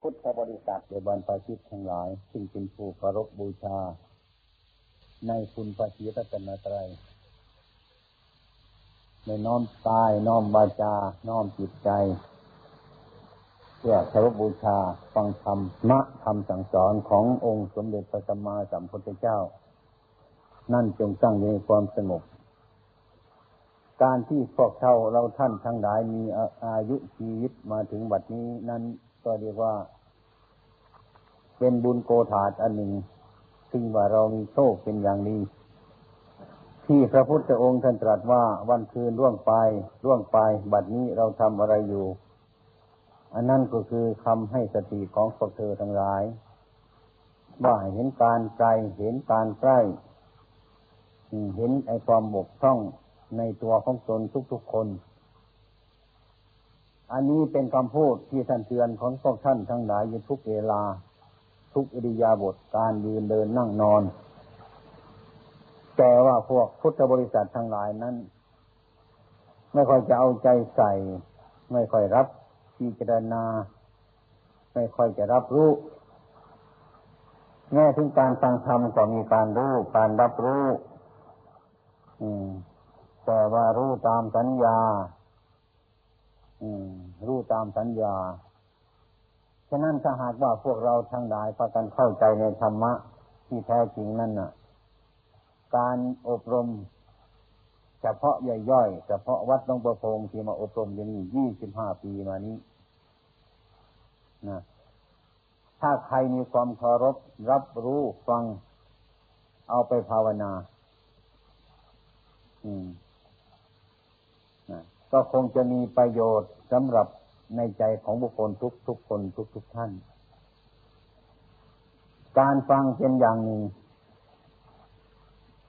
พุทธบริษัทเดบรรพชิตทั้งหลาย ซึ่งเป็นผู้เคารพบูชา ในคุณพระศีรัตนตรัยในน้อมกาย น้อมวาจา น้อมจิตใจ เพื่อเคารพบูชาฟังธรรมมะคำสั่งสอนขององค์สมเด็จพระสัมมาสัมพุทธเจ้า นั่นจงตั้งอยู่ในความสงบการที่พวกเราเราท่านทั้งหลายมีอายุชีวิตมาถึงบัดนี้นั้น ก็เรียกว่า เป็นบุญโกธาตอันหนึ่ง ซึ่งว่าเรามีโชคเป็นอย่างนี้ ที่พระพุทธองค์ท่านตรัสว่าวันคืนล่วงไปล่วงไป บัดนี้เราทำอะไรอยู่ อันนั้นก็คือคำให้สติของพวกเธอทั้งหลาย ว่าเห็นการไกลเห็นการใกล้เห็นไอความบกพร่องในตัวของตนทุกๆคน อันนี้เป็นคำพูดที่ท่านเตือนของพวกท่านทั้งหลายอยู่ทุกเวลา ทุกอิริยาบถการยืนเดินนั่งนอน แต่ว่าพวกพุทธบริษัททั้งหลายนั้น ไม่ค่อยจะเอาใจใส่ ไม่ค่อยรับพิจารณา ไม่ค่อยจะรับรู้แง่ถึงการฟังธรรมก็มีการรู้การรับรู้แต่ว่ารู้ตามสัญญา รู้ตามสัญญา ฉะนั้นถ้าหากว่าพวกเราทั้งหลายพากันเข้าใจในธรรมะที่แท้จริงนั่นน่ะ การอบรม เฉพาะย่อยๆเฉพาะวัดหลวงประพงที่มาอบรมอย่างนี้ยี่สิบห้าปีมานี้นะถ้าใครมีความเคารพรับรู้ฟังเอาไปภาวนา อืม ก็คงจะมีประโยชน์สำหรับในใจของบุคคลทุกทุกคนทุกทุกท่าน การฟังเป็นอย่างหนึ่ง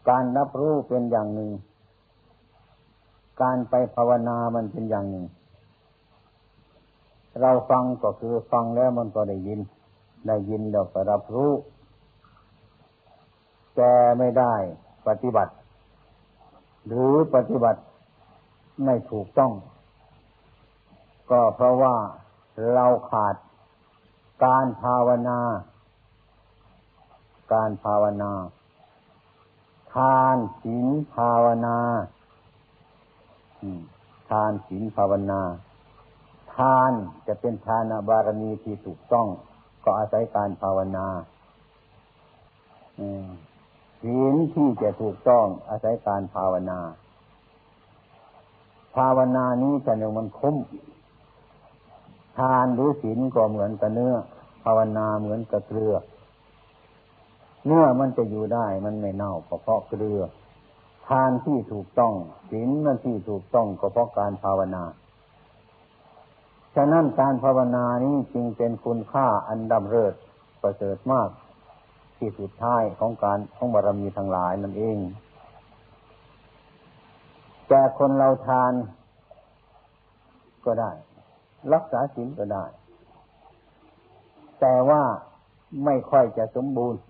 การรับรู้เป็นอย่างหนึ่ง การไปภาวนามันเป็นอย่างหนึ่ง เราฟังก็คือฟังแล้วมันก็ได้ยิน ได้ยินเราก็รับรู้ แต่ไม่ได้ปฏิบัติ หรือปฏิบัติ ไม่ถูกต้อง ก็เพราะว่าเราขาดการภาวนา การภาวนา ทานศีลภาวนาทานศีลภาวนา ทานจะเป็นทานบารมีที่ถูกต้อง ก็อาศัยการภาวนาศีลที่จะถูกต้องอาศัยการภาวนา ภาวนานี้จะหนึ่งมันคุ้มทานหรือศีลก็เหมือนกับเนื้อ ภาวนาเหมือนกับเกลือ เนื้อมันจะอยู่ได้มันไม่เน่าเพราะเกลือ ทานที่ถูกต้องศีลมันที่ถูกต้องก็เพราะการภาวนาฉะนั้นการภาวนานี้จึงเป็นคุณค่าอันดำเริศประเสริฐมากที่สุดท้ายของการของบารมีทั้งหลายนั่นเอง แต่คนเราทานก็ได้ รักษาศีลก็ได้ แต่ว่าไม่ค่อยจะสมบูรณ์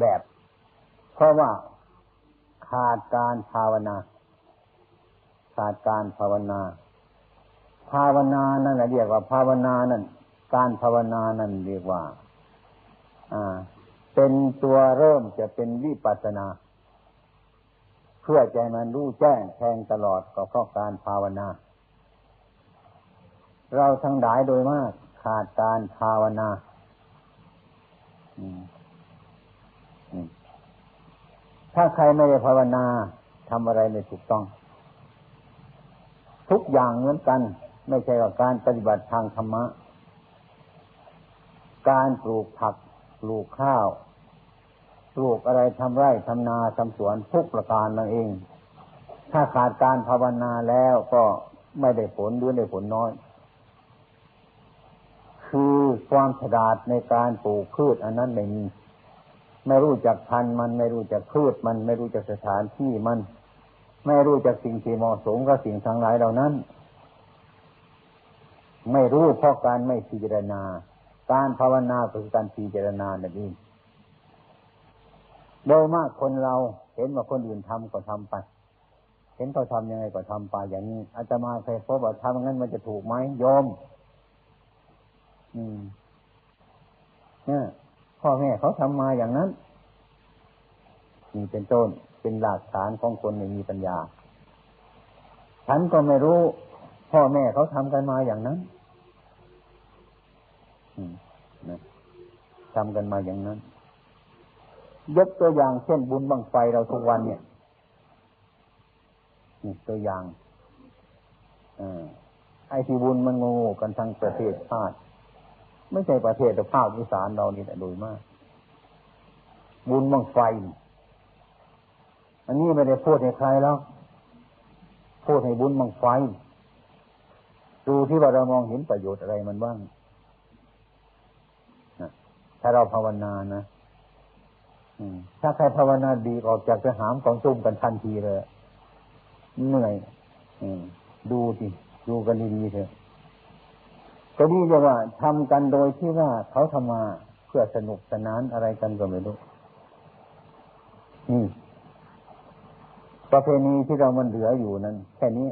แบบ เพราะว่าขาดการภาวนา ขาดการภาวนา ภาวนานั่นเรียกว่า ภาวนานั่น การภาวนานั่นเรียกว่า อ่า เป็นตัวเริ่มจะเป็นวิปัสนา เพื่อใจมันรู้แจ้งแทงตลอดก็เพราะการภาวนา เราทั้งหลายโดยมากขาดการภาวนาถ้าใครไม่ได้ภาวนาทำอะไรไม่ถูกต้อง ทุกอย่างเหมือนกัน ไม่ใช่กับการปฏิบัติทางธรรมะ การปลูกผักปลูกข้าว ลูกอะไรทำไร่ทำนาทำสวนทุกประการนั่นเอง ถ้าขาดการภาวนาแล้วก็ไม่ได้ผลหรือได้ผลน้อย คือความฉลาดในการปลูกพืชอันนั้นไม่มีไม่รู้จักพันมันไม่รู้จักพืชมันไม่รู้จักสถานที่มัน ไม่รู้จักสิ่งที่เหมาะสมกับสิ่งทั้งหลายเหล่านั้น ไม่รู้เพราะการไม่พิจารณา การภาวนาคือการพิจารณานั่นเอง โดยมากคนเราเห็นว่าคนอื่นทำก็ทำไป เห็นเขาทำยังไงก็ทำไป อย่างนี้อาจจะมาเคยพบว่าทำงั้นมันจะถูกไหมโยม อืมเนี่ยพ่อแม่เขาทำมาอย่างนั้นนี่เป็นต้นเป็นหลักฐานของคนไม่มีปัญญา ฉันก็ไม่รู้ พ่อแม่เขาทำกันมาอย่างนั้นทำกันมาอย่างนั้น ยกตัวอย่างเช่นบุญบังไฟเราทุกวันเนี่ยนี่ตัวอย่างอไอ้ที่บุญมันงูกันทั้งประเทศชาติไม่ใช่ประเทศแต่ภาคอีสานเรานี่แหละโดยมาก บุญบังไฟ อันนี้ไม่ได้พูดให้ใครแล้วพูดให้บุญบังไฟ ดูที่ว่าเรามองเห็นประโยชน์อะไรมันบ้างถ้าเราภาวนานะ ถ้าใครภาวนาดีออกจากจะหามของจุ่มกันทันทีเลยเหนื่อยดูสิดูกันดีๆเถอะก็นี่จะว่าทำกันโดยที่ว่าเขาทำมาเพื่อสนุกสนานอะไรกันก็ไม่รู้นี่ประเพณีที่เรามันเหลืออยู่นั้น แค่นี้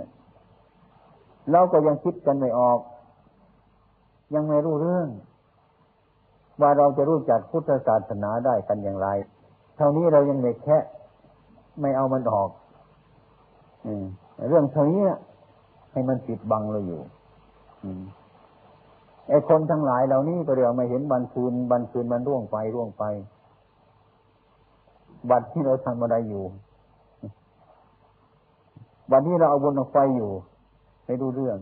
เราก็ยังคิดกันไม่ออก ยังไม่รู้เรื่อง ว่าเราจะรู้จักพุทธศาสนาได้กันอย่างไร ท่านี้เรายังไม่แค่ไม่เอามันออกอเรื่องเท่านี้ให้มันปิดบังเราอยู่อไอ้คนทั้งหลายเหล่านี้ก็เรียกไม่เห็นบันคืนบันคืนมันร่วงไปร่วงไป บัดที่เราทำอะไรอยู่บัดนี้เราเอาบนไฟอยู่ไม่ดูเรื่อง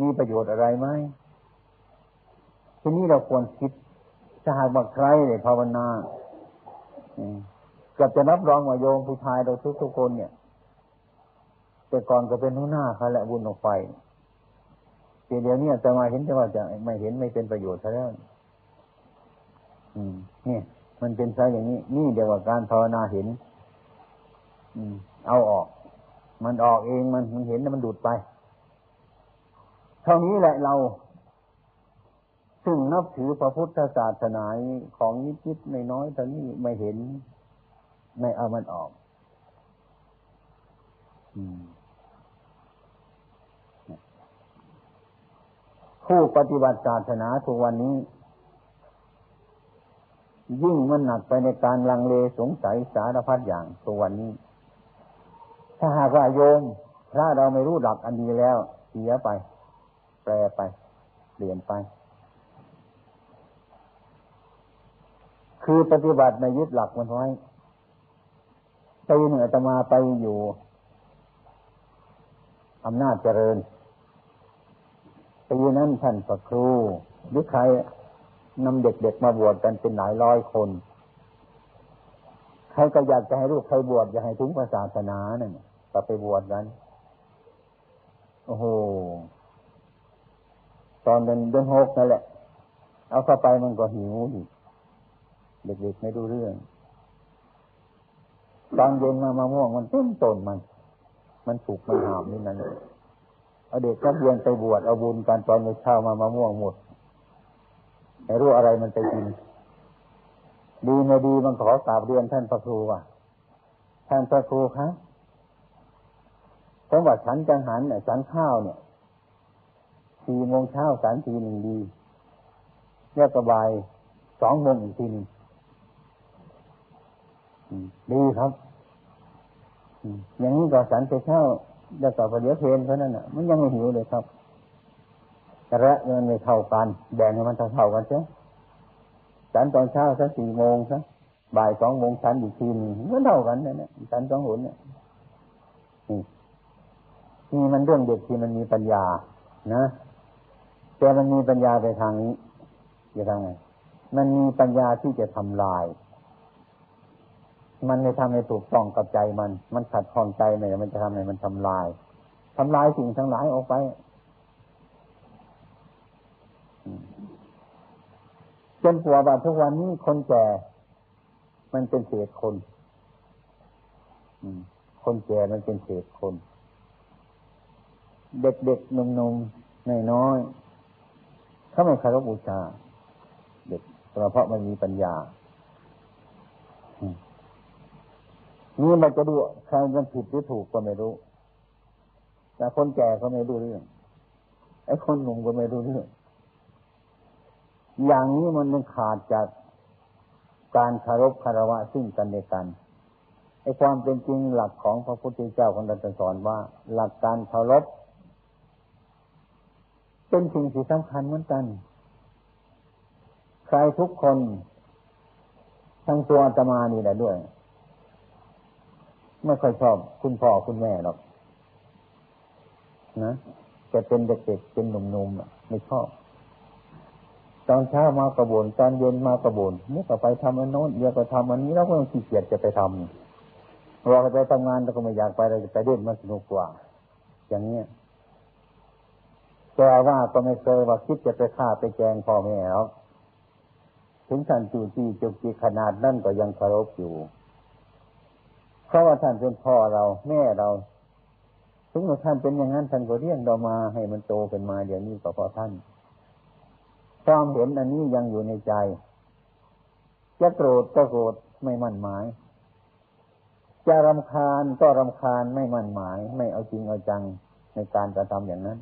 มีประโยชน์อะไรไหมทีนี้เราควรคิดถ้าหากว่าใครเนี่ยภาวนา กับจะนับรองว่าโยมผู้ชายเราทุกทุกคนเนี่ย แต่ก่อนก็เป็นหัวหน้าเขาแหละบุญของไฟเดียวนี้จะมาเห็นจะว่าจะไม่เห็นไม่เป็นประโยชน์ซะแล้วอืมนี่มันเป็นซะอย่างนี้ นี่เดียวกับการภาวนาเห็น อืม เอาออก มันออกเองมันมันเห็นแล้วมันดูดไป เท่านี้แหละเรา ซึ่งนับถือพระพุทธศาสนาของนิดนิดในน้อยเท่านี้ไม่เห็นไม่เอามันออกผู้ปฏิบัติศาสนาทุกวันนี้ ยิ่งมันหนักไปในการลังเลสงสัยสารพัดอย่างตัววันนี้ ถ้าหากว่าโยมถ้าเราไม่รู้หลักอันนี้แล้วเสียไป แปลไป เปลี่ยนไป คือปฏิบัติในยึดหลักมันไว้ไปเหนือจะมาไปอยู่อำนาจเจริญปีนั้นท่านพระครูหรือใครนำเด็กๆมาบวชกันเป็นหลายร้อยคน ใครก็อยากจะให้ลูกใครบวชอยากให้ถึงศาสนาเนี่ยก็ไปบวชกันโอ้โห ตอนเดินเดินหกนั่นแหละ เอาเข้าไปมันก็หิวอีก เด็กๆไม่ดูเรื่องตอนเย็นมามะม่วงมันเต็มต้นมัน มันถูกมันหามนี่นั่นเลยเอาเด็กนักเรียนไปบวชเอาบุญการตอนเช้ามามะม่วงหมดไม่รู้อะไรมันไปกินดีไม่ดีมันขอกราบเรียนท่านพระครูว่าท่านพระครูครับผมว่าฉันจังหันเนี่ยฉันข้าวเนี่ยสี่โมงเช้าสันทีหนึ่งดีเรียกบายสองโมงอีกทีหนึ่ง ดีครับอย่างนี้ก็สันไปเช้าแล้วก็เดี๋ยวเพลนเท่านั้นอะ มันยังไม่หิวเลยครับแต่ละมันไม่เท่ากันแบ่งให้มันเท่ากันเช่ฉันตอนเช้าสักสี่โมงสักบ่ายสองโมงฉันอีกทีนึงมันเท่ากันเนี่ยฉันสองหุนเนี่ยนี่มันเรื่องเด็กที่มันมีปัญญา นะแต่มันมีปัญญาไปทางนี้จะทำไงมันมีปัญญาที่จะทำลาย มันไม่ทำให้ถูกต้องกับใจมัน มันขัดข้องใจไหมมันจะทำให้มันทำลายทำลายสิ่งทั้งหลายออกไปจนปัวบาทุกวันนี้คนแก่ มันเป็นเศษคนคนแก่มันเป็นเศษคน เด็กๆหนุ่มๆน้อยๆเขาไม่คารพบูชา เด็กเพราะมันมีปัญญา นี่มันจะดูใครมันผิดหรือถูกก็ไม่รู้แต่คนแก่ก็ไม่รู้เรื่องไอ้คนหนุ่มก็ไม่รู้เรื่องอย่างนี้มันมันขาดจากการคารพคารวะซึ่งกันและกันไอ้ความเป็นจริงหลักของพระพุทธเจ้าของเราสอนว่า หลักการเคารพเป็นสิ่งที่สำคัญเหมือนกัน ใครทุกคนทั้งตัวอาตมานี่แหละด้วย ไม่ค่อยชอบคุณพ่อคุณแม่หรอกนะจะเป็นเด็กๆเป็นหนุ่มๆไม่ชอบ ตอนเช้ามากระบนตอนเย็นมากระบนเมื่อก็ไปทำอันโน้นเดี๋ยวไปทำอันนี้แล้วก็ต้องขี้เกียจจะไปทำเราไปทำงานเราก็ไม่อยากไปเราจะไปเล่นมันสนุกกว่า อย่างเนี้ยแต่ว่าก็ไม่เคยว่าคิดจะไปฆ่าไปแกงพ่อแม่แล้วถึงท่านจูจีจุกจีขนาดนั่นก็ยังเคารพอยู่ เพราะว่าท่านเป็นพ่อเราแม่เราถึงว่าท่านเป็นอย่างนั้นท่านก็เรียกเรามาให้มันโตเป็นมาเดี๋ยวนี้ก็เพราะท่านความเห็นอันนี้ยังอยู่ในใจจะโกรธก็โกรธไม่มั่นหมาย จะรำคาญก็รำคาญไม่มั่นหมาย ไม่เอาจริงเอาจังในการกระทำอย่างนั้น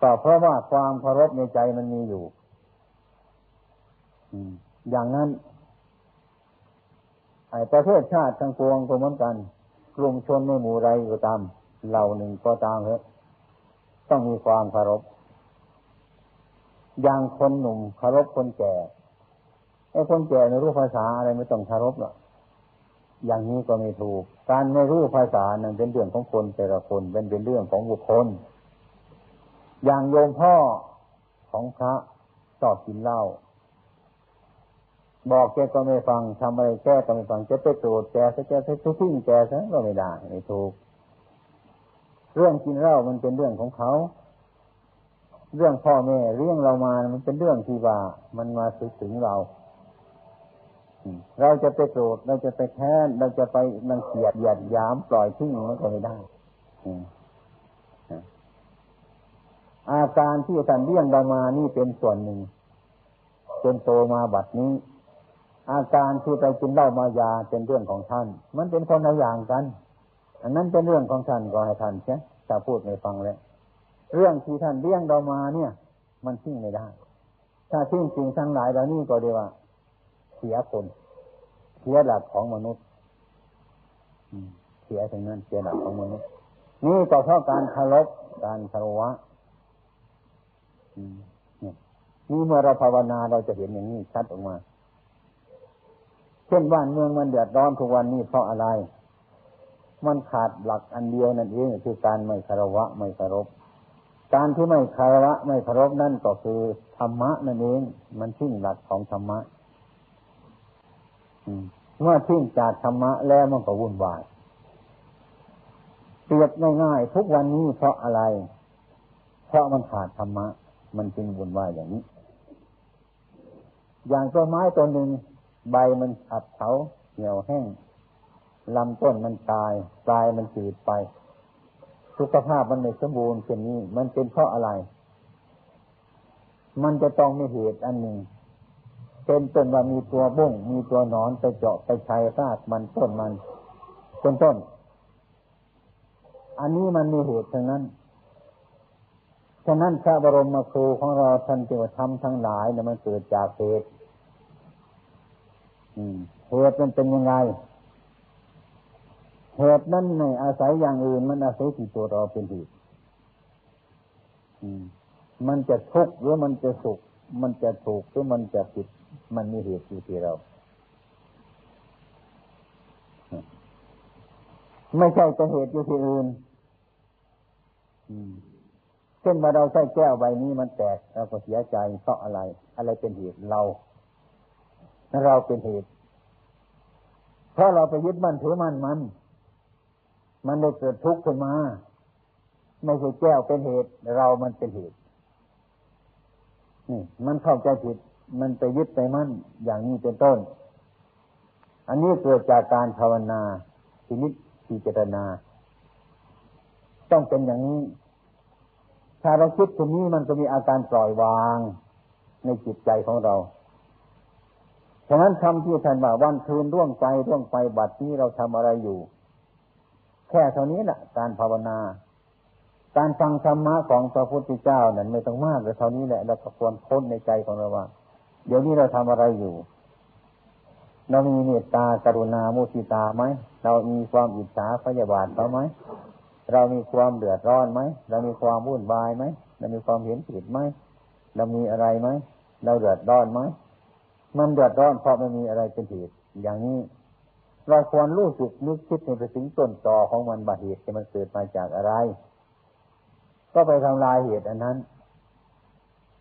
ก็เพราะว่าความเคารพในใจมันมีอยู่อย่างนั้น ประเทศชาติทั้งปวงก็เหมือนกัน กลุ่มชนในหมู่ไรก็ตาม เหล่าหนึ่งก็ตามเถอะต้องมีความเคารพอย่างคนหนุ่มเคารพคนแก่ไอ้คนแก่ไม่รู้ภาษาอะไรไม่ต้องเคารพหรอกอย่างนี้ก็ไม่ถูก การไม่รู้ภาษานั้นเป็นเรื่องของคนแต่ละคนเป็นเป็นเรื่องของบุคคล อย่างโยมพ่อของพระชอบกินเหล้า บอกแกก็ไม่ฟังทำอะไรแกก็ไม่ฟังจะไปโกรธแกจะจะไปทิ้งแกซะก็ไม่ได้ไม่ถูก เรื่องกินเหล้ามันเป็นเรื่องของเขา เรื่องพ่อแม่เรื่องเรามามันเป็นเรื่องที่ว่ามันมาสึกถึงเราเราจะไปโกรธเราจะไปแค้นเราจะไปนังเกียดหยัดยามปล่อยทิ้งมันก็ไม่ได้อาการที่ท่านเลี้ยงเรามานี่เป็นส่วนหนึ่งจนโตมาบัดนี้ อาการที่ไปกินเหล้ามายาเป็นเรื่องของท่าน มันเป็นคนละอย่างกัน อันนั้นเป็นเรื่องของท่านก็ให้ท่านใช่ถ้าพูดไม่ฟังแล้วเรื่องที่ท่านเลี้ยงเรามาเนี่ย มันทิ้งไม่ได้ ถ้าทิ้งสิ่งทั้งหลายเหล่านี้ก็เรียกว่า เสียคน เสียหลักของมนุษย์เสียถึงนั้นเสียหลักของมนุษย์นี่ก็เพราะการคารพการคารวะนี่เมื่อเราภาวนาเราจะเห็นอย่างนี้ชัดออกมา เช่นบ้านเมืองมันเดือดร้อนทุกวันนี้เพราะอะไร มันขาดหลักอันเดียวนั่นเองคือการไม่คารวะไม่คารพการที่ไม่คารวะไม่คารพนั่นก็คือธรรมะนั่นเอง มันทิ้งหลักของธรรมะเมื่อทิ้งจากธรรมะแล้วมันก็วุ่นวายเปรียบง่ายๆทุกวันนี้เพราะอะไร เพราะมันขาดธรรมะ มันจึงวุ่นวายอย่างนี้ อย่างต้นไม้ต้นหนึ่ง ใบมันอับเฉาเหี่ยวแห้งลำต้นมันตายปลายมันจืดไป สุขภาพมันไม่สมบูรณ์เช่นนี้ มันเป็นเพราะอะไร มันจะต้องมีเหตุอันหนึ่งเป็นต้นว่ามีตัวบุ้งมีตัวนอนไปเจาะไปชัยรากมันต้นมันเป็นต้น อันนี้มันมีเหตุทั้งนั้นฉะนั้นพระบรมครูของเราท่านจึงทำทั้งหลายเนี่ยมันเกิดจากเหตุ เหตุมันเป็นยังไง เหตุนั้นในอาศัยอย่างอื่น มันอาศัยที่ตัวเราเป็นเหตุมันจะทุกข์หรือมันจะสุข มันจะถูกหรือมันจะผิด มันมีเหตุอยู่ที่เรา ไม่ใช่จะเหตุอยู่ที่อื่นเช่นว่าเราใช้แก้วใบนี้มันแตกเราก็เสียใจเพราะอะไร อะไรเป็นเหตุเรา เราเป็นเหตุ เพราะเราไปยึดมั่นถือมั่นมัน มันเลยเกิดทุกข์ขึ้นมา ไม่ใช่แก้วเป็นเหตุ เรามันเป็นเหตุนี่มันเข้าใจผิด มันไปยึดไปมั่นอย่างนี้เป็นต้น อันนี้เกิดจากการภาวนาทีนิจพิจารณา ต้องเป็นอย่างนี้ ถ้าเราคิดตรงนี้มันจะมีอาการปล่อยวางในจิตใจของเรา ฉะนั้นคำที่ท่านว่าวันคืนร่วงไปร่วงไปบัดนี้เราทำอะไรอยู่ แค่เท่านี้แหละการภาวนา การฟังธรรมะของพระพุทธเจ้านั้นไม่ต้องมากเลยเท่านี้แหละเราก็ควรพ้นในใจของเราว่า เดี๋ยวนี้เราทำอะไรอยู่เรามีเมตตากรุณามุทิตาไหมเรามีความอิจฉาพยาบาทเขาไหมเรามีความเดือดร้อนไหมเรามีความวุ่นวายไหมเรามีความเห็นผิดไหมเรามีอะไรไหมเราเดือดร้อนไหม มันเดือดร้อนเพราะไม่มีอะไรเป็นเหตุอย่างนี้ เราควรรู้สึกนึกคิดในไปถึงต้นตอของมันบาเหตุที่มันเกิดมาจากอะไร ก็ไปทำลายเหตุอันนั้น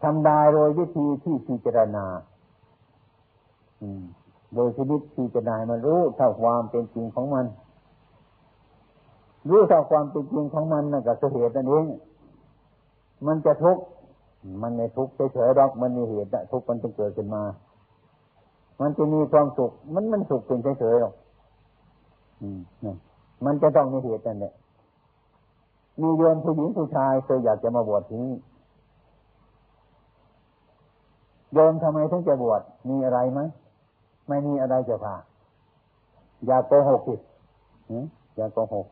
ทำลายโดยวิธีที่พิจารณาโดยชนิดพิจารณามันรู้เท่าความเป็นจริงของมัน รู้เท่าความเป็นจริงของมันนั่นก็คือเหตุนั่นเองมันจะทุกข์มันไม่ทุกข์เฉยๆหรอกมันมีเหตุทุกข์มันจะเกิดขึ้นมา มันจะมีความสุข มันมันสุขเป็นเฉยๆหรอกมันจะต้องมีเหตุนั่นแหละมีโยมผู้หญิงผู้ชายเคยอยากจะมาบวชที่นี่โยมทำไมถึงจะบวชมีอะไรไหมไม่มีอะไรจะพาอย่าโกหกสิอย่าโกหก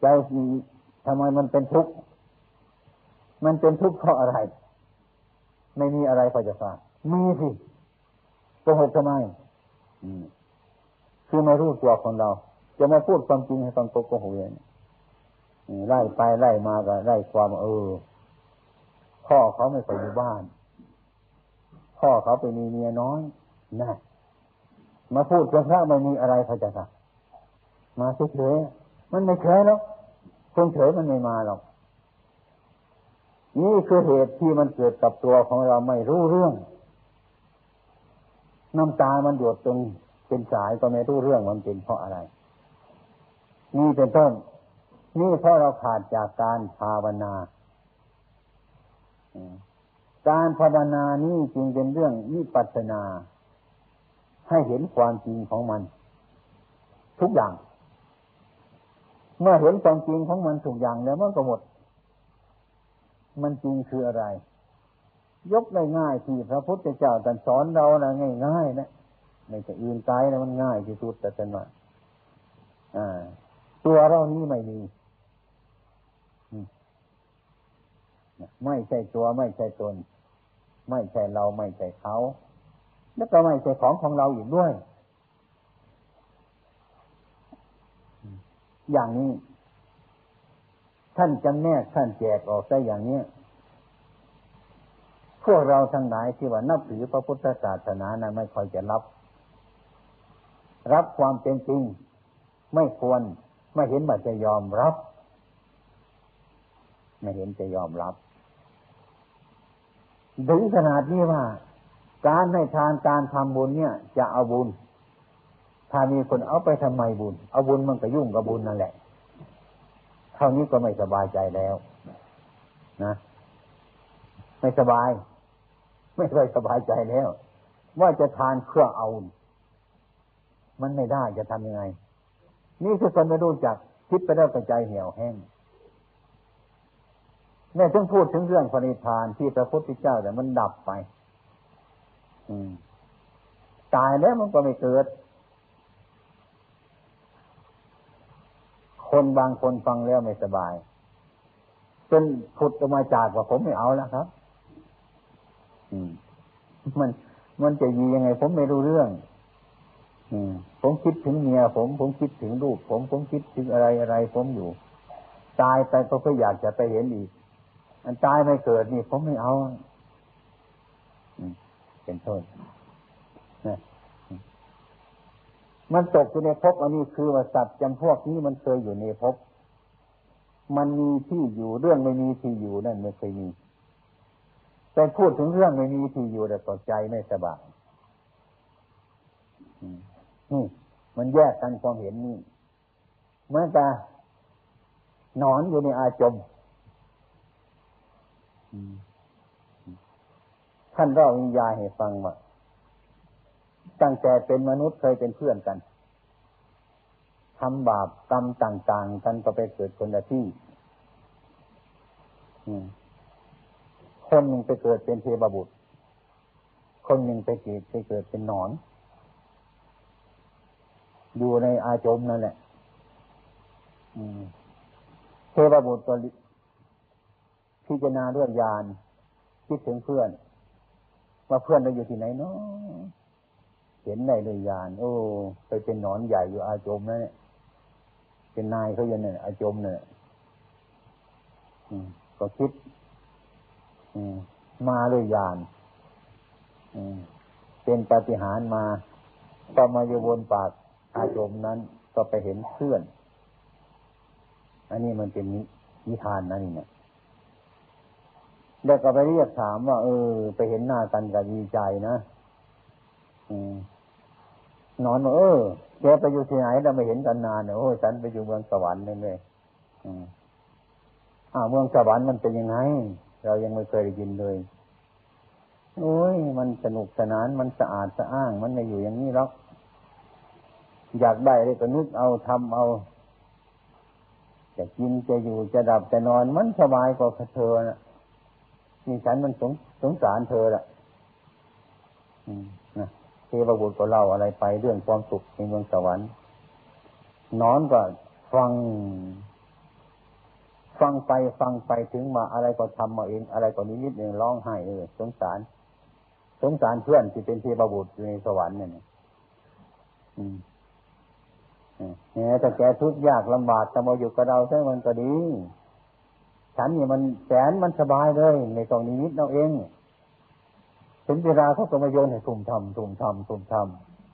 ใจทำไมมันเป็นทุกข์มันเป็นทุกข์เพราะอะไร ไม่มีอะไรพอจะทรามีสิ โกหกทำไมคือไม่รู้ตัวของเรา จะมาพูดความจริงให้ฟังโกหกอย่างไล่ไปไล่มาก็ไล่ความเออพ่อเขาไม่ไปอยู่บ้าน พ่อเขาไปมีเมียน้อยนะมาพูดกับพระไม่มีอะไรพอจะทรามาเฉยมันไม่เฉยหรอกคนเฉยมันไม่มาหรอกนี่คือเหตุที่มันเกิดกับตัวของเราไม่รู้เรื่อง น้ำตามันหยดจนเป็นสายก็ไม่รู้เรื่องมันเป็นเพราะอะไร นี่เป็นต้น นี่เพราะเราขาดจากการภาวนา การภาวนานี่จึงเป็นเรื่องนิปัสนา ให้เห็นความจริงของมัน ทุกอย่าง เมื่อเห็นความจริงของมันทุกอย่างแล้วมันก็หมด มันจริงคืออะไร ยกได้ง่ายที่พระพุทธเจ้าตรัสสอนเรานะง่ายๆนะไม่จะอื่นไกลนะมันง่ายที่สุดแต่เป็นว่าตัวเรานี้ไม่มีไม่ใช่ตัวไม่ใช่ตน ไม่ใช่เราไม่ใช่เขา แล้วก็ไม่ใช่ของของเราอีกด้วย อย่างนี้ ท่านจำแนกท่านแจกออกได้อย่างนี้ พวกเราทั้งหลายที่ว่านับถือพระพุทธศาสนานะไม่ค่อยจะรับ รับความเป็นจริง ไม่ควรไม่เห็นว่าจะยอมรับ ไม่เห็นจะยอมรับถึงขนาดนี้ว่า การให้ทานการทำบุญเนี่ย จะเอาบุญ ถ้ามีคนเอาไปทำไมบุญ เอาบุญมันก็ยุ่งกับบุญนั่นแหละ เท่านี้ก็ไม่สบายใจแล้ว นะ ไม่สบาย ไม่ค่อยสบายใจแล้ว ว่าจะทานเครื่อเอา มันไม่ได้จะทำยังไง นี่คือคนไม่รู้จักคิดไปแล้วใจเหี่ยวแห้งแม่ต้องพูดถึงเรื่องพระนิพพานที่พระพุทธเจ้าแต่มันดับไป อืมตายแล้วมันก็ไม่เกิด คนบางคนฟังแล้วไม่สบายจนพุดออกมาจากว่าผมไม่เอาแล้วครับ มันมันจะยียังไง ผมไม่รู้เรื่องอืผมคิดถึงเมียผม ผมคิดถึงลูกผม ผมคิดถึงอะไรอะไร ผมอยู่ ตายไปก็ก็อยากจะไปเห็นอีกอันตายไม่เกิดนี่ ผมไม่เอาเป็นโทษนมันตกอยู่ในภพอันนี้คือว่าสัตว์จำพวกนี้มันเคยอยู่ในภพมันมีที่อยู่เรื่องไม่มีที่อยู่นั่นไม่เคยมี แต่พูดถึงเรื่องไม่มีที่อยู่แต่ตกใจไม่สบายนี่มันแยกกันความเห็นนี่เมื่อต่นอนอยู่ในอาจมท่านเล่าวิญญาให้ฟังว่าตั้งแต่เป็นมนุษย์เคยเป็นเพื่อนกันทำบาปกรรมต่าง ๆ กันก็ไปเกิดคนละที่ คนหนึ่งไปเกิดเป็นเทวบุตร คนหนึ่งไปเกิดไปเกิดเป็นหนอน อยู่ในอาจมนั่นแหละเทวบุตรก็พิจารณาเรื่องยานคิดถึงเพื่อน ว่าเพื่อนเราอยู่ที่ไหนเนาะเห็นในเลยยานโอ้ ไปเป็นหนอนใหญ่อยู่อาจมนะเนี่ยเป็นนายเขาอยู่เนี่ยอาจมเนี่ยก็คิด มาเลยยานเป็นปฏิหารมาก็มาอยู่บนปากอาจมนั้นก็ไปเห็นเพื่อน อันนี้มันเป็นนิทานนะนี่เนี่ยแล้วก็ไปเรียกถามว่า เออ ไปเห็นหน้ากันก็ดีใจนะอนอนว่าเออแกไปอยู่ที่ไหนเราไม่เห็นกันนานเนี่ยโอ้ฉันไปอยู่เมืองสวรรค์เลยเลยอ่าเมืองสวรรค์มันเป็นยังไง เรายังไม่เคยได้ยินเลย โอ้ย มันสนุกสนาน มันสะอาดสะอ้าง มันไม่อยู่อย่างนี้หรอก อยากได้เลยก็นึกเอาทำเอา จะกินจะอยู่จะดับจะนอน มันสบายกว่าเธอนะนี่ฉันมันสงสงสารเธอละนะเทวบุตรก็เล่าอะไรไปเรื่องความสุขในเมืองสวรรค์นอนก็ฟัง ฟังไปฟังไปถึงมาอะไรก็ทำมาเอง อะไรก็นิดนิดหนึ่งร้องไห้เออสงสาร สงสารเพื่อนที่เป็นเทพบุตรในสวรรค์เนี่ยเนี่ยแต่แกทุกข์ยากลำบากแต่มาอยู่กับเราใช่มันก็ดี ฉันเนี่ยมันแสนมันสบายเลยในตรงนี้นิดเราเองถึงเวลาเขาก็มาโยนให้ทุ่มทำทุ่มทำทุ่มท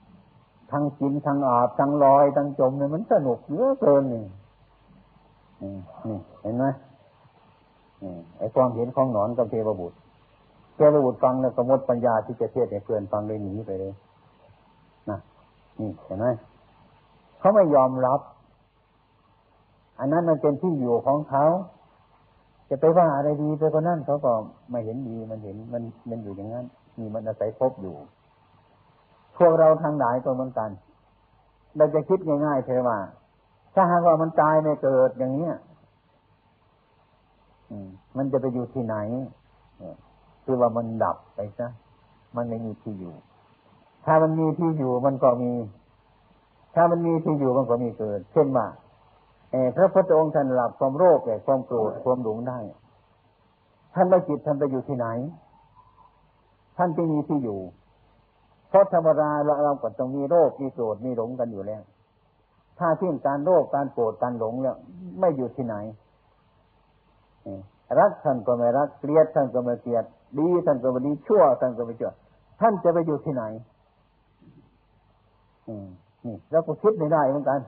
ำทั้งกินทั้งอาบทั้งลอยทั้งจมเนี่ยมันสนุกเยอะเกินเนี่ย นี่เห็นไหมไอ้ความเห็นของหนอนกับเทวบุตรเจ้าบุตรฟังแล้วก็มดปัญญาที่จะเทศให้เพื่อนฟังเลยหนีไปเลยนะนี่เห็นไหมเขาไม่ยอมรับ อันนั้นมันเป็นที่อยู่ของเขาจะไปว่าอะไรดีไปก็นั่นเขาก็ไม่เห็นดีมันเห็นมันมันอยู่อย่างนั้นมีมันอาศัยพบอยู่พวกเราทางหลายก็เหมือนกัน เราจะคิดง่ายๆเทว่า ถ้าหากว่ามันตายไม่เกิดอย่างเนี้ยมันจะไปอยู่ที่ไหนคือว่ามันดับไปซะมันไม่มีที่อยู่ ถ้ามันมีที่อยู่มันก็มี ถ้ามันมีที่อยู่มันก็มีเกิด เช่นว่าพระพุทธองค์ท่านหลับความโรคแก่ความโกรธความหลงได้ ท่านไม่จิตท่านไปอยู่ที่ไหน ท่านจะมีที่อยู่ เพราะธรรมดาเราเราก็ต้องมีโรคมีโกรธมีหลงกันอยู่แล้ว ถ้าทิ้งการโรคการโกรธการหลงเนี่ยไม่อยู่ที่ไหนรักท่านก็ไม่รักเกลียดท่านก็ไม่เกลียด ดีท่านก็ไม่ดีชั่วท่านก็ไม่ชั่วท่านจะไปอยู่ที่ไหนนี่เราก็คิดไม่ได้เหมือนกัน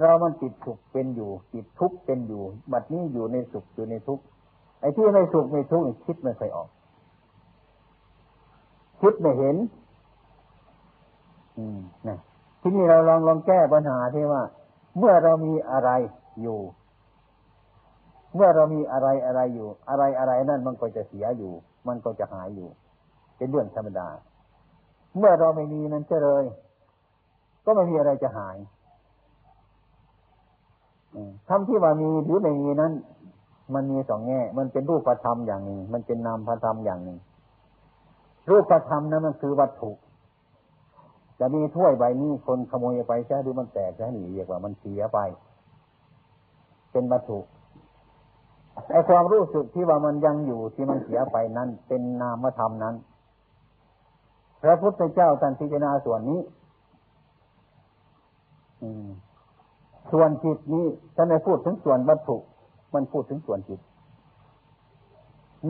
เรามันติดสุขเป็นอยู่ ติดทุกข์เป็นอยู่บัดนี้อยู่ในสุขอยู่ในทุกข์ไอ้ที่ไม่สุขไม่ทุกข์คิดไม่เคยออก คิดไม่เห็น อืมนะ ทีนี้เราลองลองแก้ปัญหาที่ว่า เมื่อเรามีอะไรอยู่ เมื่อเรามีอะไรอะไรอยู่ อะไรอะไรนั่นมันก็จะเสียอยู่ มันก็จะหายอยู่ เป็นเรื่องธรรมดา เมื่อเราไม่มีนั้นจะเลย ก็ไม่มีอะไรจะหายทำที่ว่ามีหรือไม่มีนั้น มันมีสองแง่ มันเป็นรูปธรรมอย่างหนึ่ง มันเป็นนามธรรมอย่างหนึ่ง รูปธรรมนั้นมันคือวัตถุ จะมีถ้วยใบนี้คนขโมยไปใช่หรือมันแตกใช่หนีเรียกว่ามันเสียไป เป็นวัตถุไอความรู้สึกที่ว่ามันยังอยู่ที่มันเสียไปนั้น เป็นนามธรรมนั้น พระพุทธเจ้าท่านพิจารณาส่วนนี้ส่วนจิตนี้ท่านไม่พูดถึงส่วนวัตถุ มันพูดถึงส่วนจิต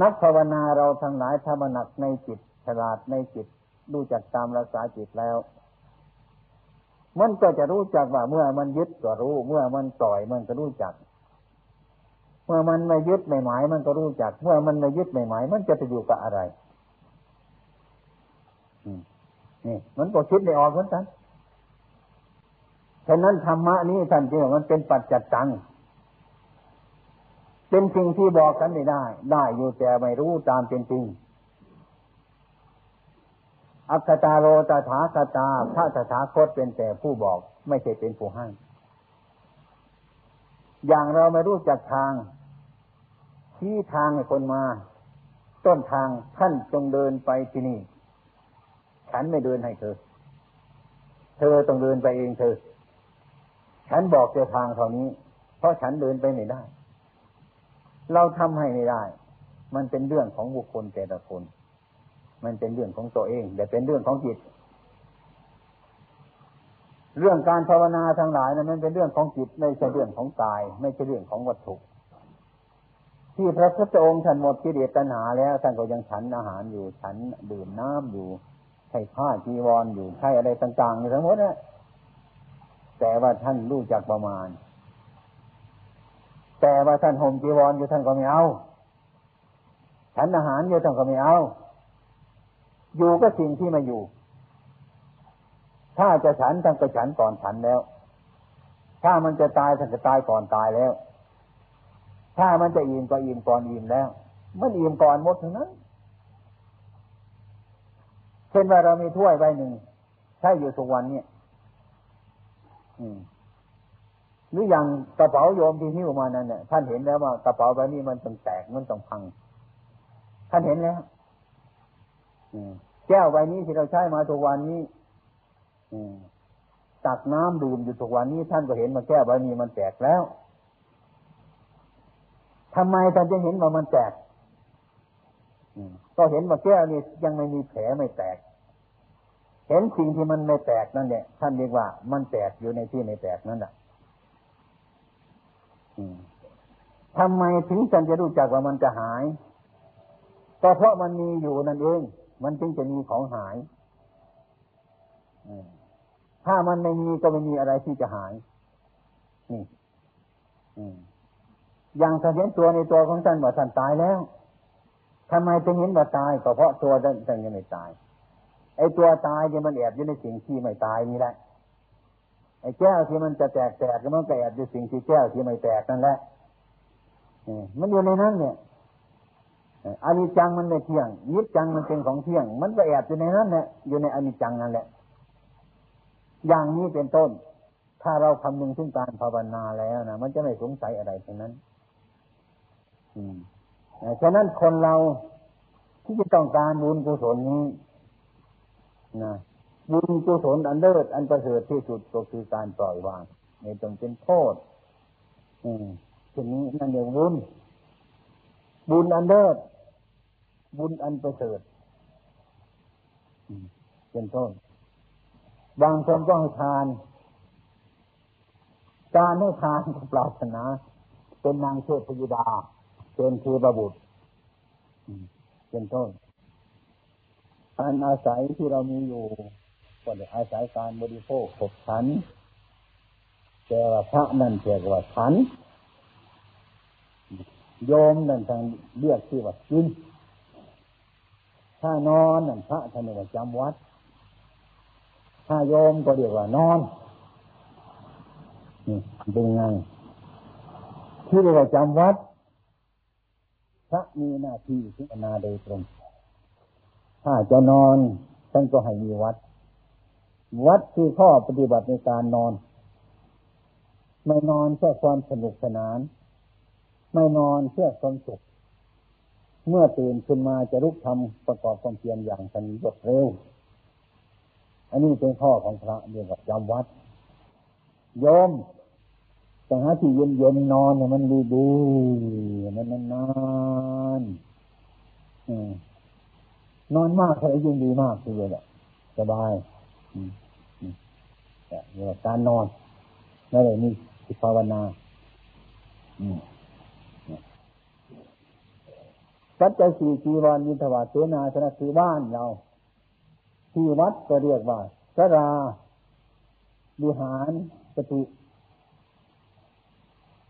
นักภาวนาเราทั้งหลายถ้ามันหนักในจิต ฉลาดในจิต ดูจักตามรักษาจิตแล้ว มันก็จะรู้จักว่าเมื่อมันยึดก็รู้ เมื่อมันปล่อยมันก็รู้จัก เมื่อมันไม่ยึดไม่หมาย มันก็รู้จัก เมื่อมันไม่ยึดไม่หมาย มันจะไปอยู่กับอะไรนี่มันก็คิดไม่ออกเหมือนกันฉะนั้นธรรมะนี้ท่านจึงมันเป็นปัจจัดตังเป็นสิ่งที่บอกกันไม่ได้ ได้อยู่แต่ไม่รู้ตามเป็นจริง อัคตาโรตถาคตา พระตถาคตเป็นแต่ผู้บอก ไม่ใช่เป็นผู้ให้ อย่างเราไม่รู้จักทางชี้ทางให้คนมา ต้นทางท่านจงเดินไปที่นี่ ฉันไม่เดินให้เธอ เธอต้องเดินไปเองเธอ ฉันบอกเจ้าทางเท่านี้ เพราะฉันเดินไปไม่ได้ เราทำให้ไม่ได้ มันเป็นเรื่องของบุคคลแต่ละคน มันเป็นเรื่องของตัวเองแต่เป็นเรื่องของจิต เรื่องการภาวนาทั้งหลายนะั้นมันเป็นเรื่องของจิตไม่ใช่เรื่องของกาย ไม่ใช่เรื่องของวัตถุ ที่พระพุทธองค์ท่านหมดกิเลสตัณหาแล้วท่านก็ยังฉันอาหารอยู่ฉันดื่มน้ำอยู่ใช้ผ้าจีวรออยู่ใช้อะไรต่างๆในทั้งหมดนะแต่ว่าท่านรู้จักประมาณ แต่ว่าท่านห่มจีวรอยู่ท่านก็ไม่เอาฉันอาหารอยู่ท่านก็ไม่เอา อยู่ก็สิ่งที่มาอยู่ ถ้าจะฉันท่านก็ฉันก่อนฉันแล้ว ถ้ามันจะตายท่านจะตายก่อนตายแล้ว ถ้ามันจะอิ่มก็อิ่มก่อนอิ่มแล้ว มันอิ่มก่อนหมดทั้งนั้น เช่นว่าเรามีถ้วยใบหนึ่งใช้อยู่ทุกวันเนี่ยหรืออย่างกระเป๋าโยมที่หิ้วมานั่นเนี่ยท่านเห็นแล้วว่ากระเป๋าใบนี้มันต้องแตกมันต้องพัง ท่านเห็นแล้ว แก้วใบนี้ที่เราใช้มาทุกวันนี้ตักน้ำดื่มอยู่ทุกวันนี้ท่านก็เห็นมาแก้วใบนี้มันแตกแล้วทำไมท่านจะเห็นว่ามันแตกก็เห็นว่าแก้วนี้ยังไม่มีแผลไม่แตก เห็นสิ่งที่มันไม่แตกนั่นแหละท่านเรียกว่ามันแตกอยู่ในที่ไม่แตกนั่นแหละทำไมถึงฉันจะรู้จักว่ามันจะหาย ก็เพราะมันมีอยู่นั่นเอง มันจึงจะมีของหายถ้ามันไม่มีก็ไม่มีอะไรที่จะหาย นี่อย่างท่านเห็นตัวในตัวของท่านว่าท่านตายแล้วทำไมจึงเห็นว่าตายก็เพราะตัวท่านยังไม่ตาย ไอ้ตัวตายเนี่ยมันแอบอยู่ในสิ่งที่ไม่ตายนี่แหละ ไอ้แก้วที่มันจะแตกแตกมันก็แอบอยู่สิ่งที่แก้วที่ไม่แตกนั่นแหละมันอยู่ในนั้นเนี่ย อนิจจังมันไม่เที่ยงนิจจังมันเป็นของเที่ยง มันก็แอบอยู่ในนั้นเนี่ยอยู่ในอนิจจังนั่นแหละ อย่างนี้เป็นต้น ถ้าเราคำนึงถึงการภาวนาแล้วนะมันจะไม่สงสัยอะไรทั้งนั้น อืมฉะนั้นคนเราที่จะต้องการบุญกุศลนี้นะบุญกุศลอันเลิศอันประเสริฐที่สุดก็คือการปล่อยวางในตรงเป็นโทษ อืมทีนี้นั่นเรียกบุญบุญอันเลิศ บุญอันประเสริฐเป็นต้น บางคนก็ให้ทาน การให้ทานก็ปรารถนา เป็นนางเทพยุดา เป็นเทพบุตรเป็นต้นอันอาศัยที่เรามีอยู่ก็ได้อาศัยการบริโภคขบฉันแต่ว่าพระนั่นเรียกว่าฉันโยมนั่นทางเรียกที่ว่ากิน ถ้านอนนั่นพระท่านเรียกว่าจำวัด ถ้าโยมก็เรียกว่านอนนี่เป็นไงที่เรียกว่าจำวัด พระมีหน้าที่พิจารณาโดยตรง ถ้าจะนอนท่านก็ให้มีวัด วัดคือข้อปฏิบัติในการนอน ไม่นอนเพื่อความสนุกสนาน ไม่นอนเพื่อความสุข เมื่อตื่นขึ้นมาจะลุกทำประกอบความเพียรอย่างสันรวดเร็ว อันนี้เป็นข้อของพระเรียกว่าจำวัดโยมแต่หาที่เย็นเย็นนอนเนี่ยมันดีดีมันนานๆนนอนมากเท่าไรยิ่งดีมากทีเดียวสบายเนี่ยการนอนนั่นเลยมีภาวนา สัจจะสี่จีวรยินทวาเสนาสนะคือบ้านเราที่วัดก็เรียกว่าสราบุหารสติ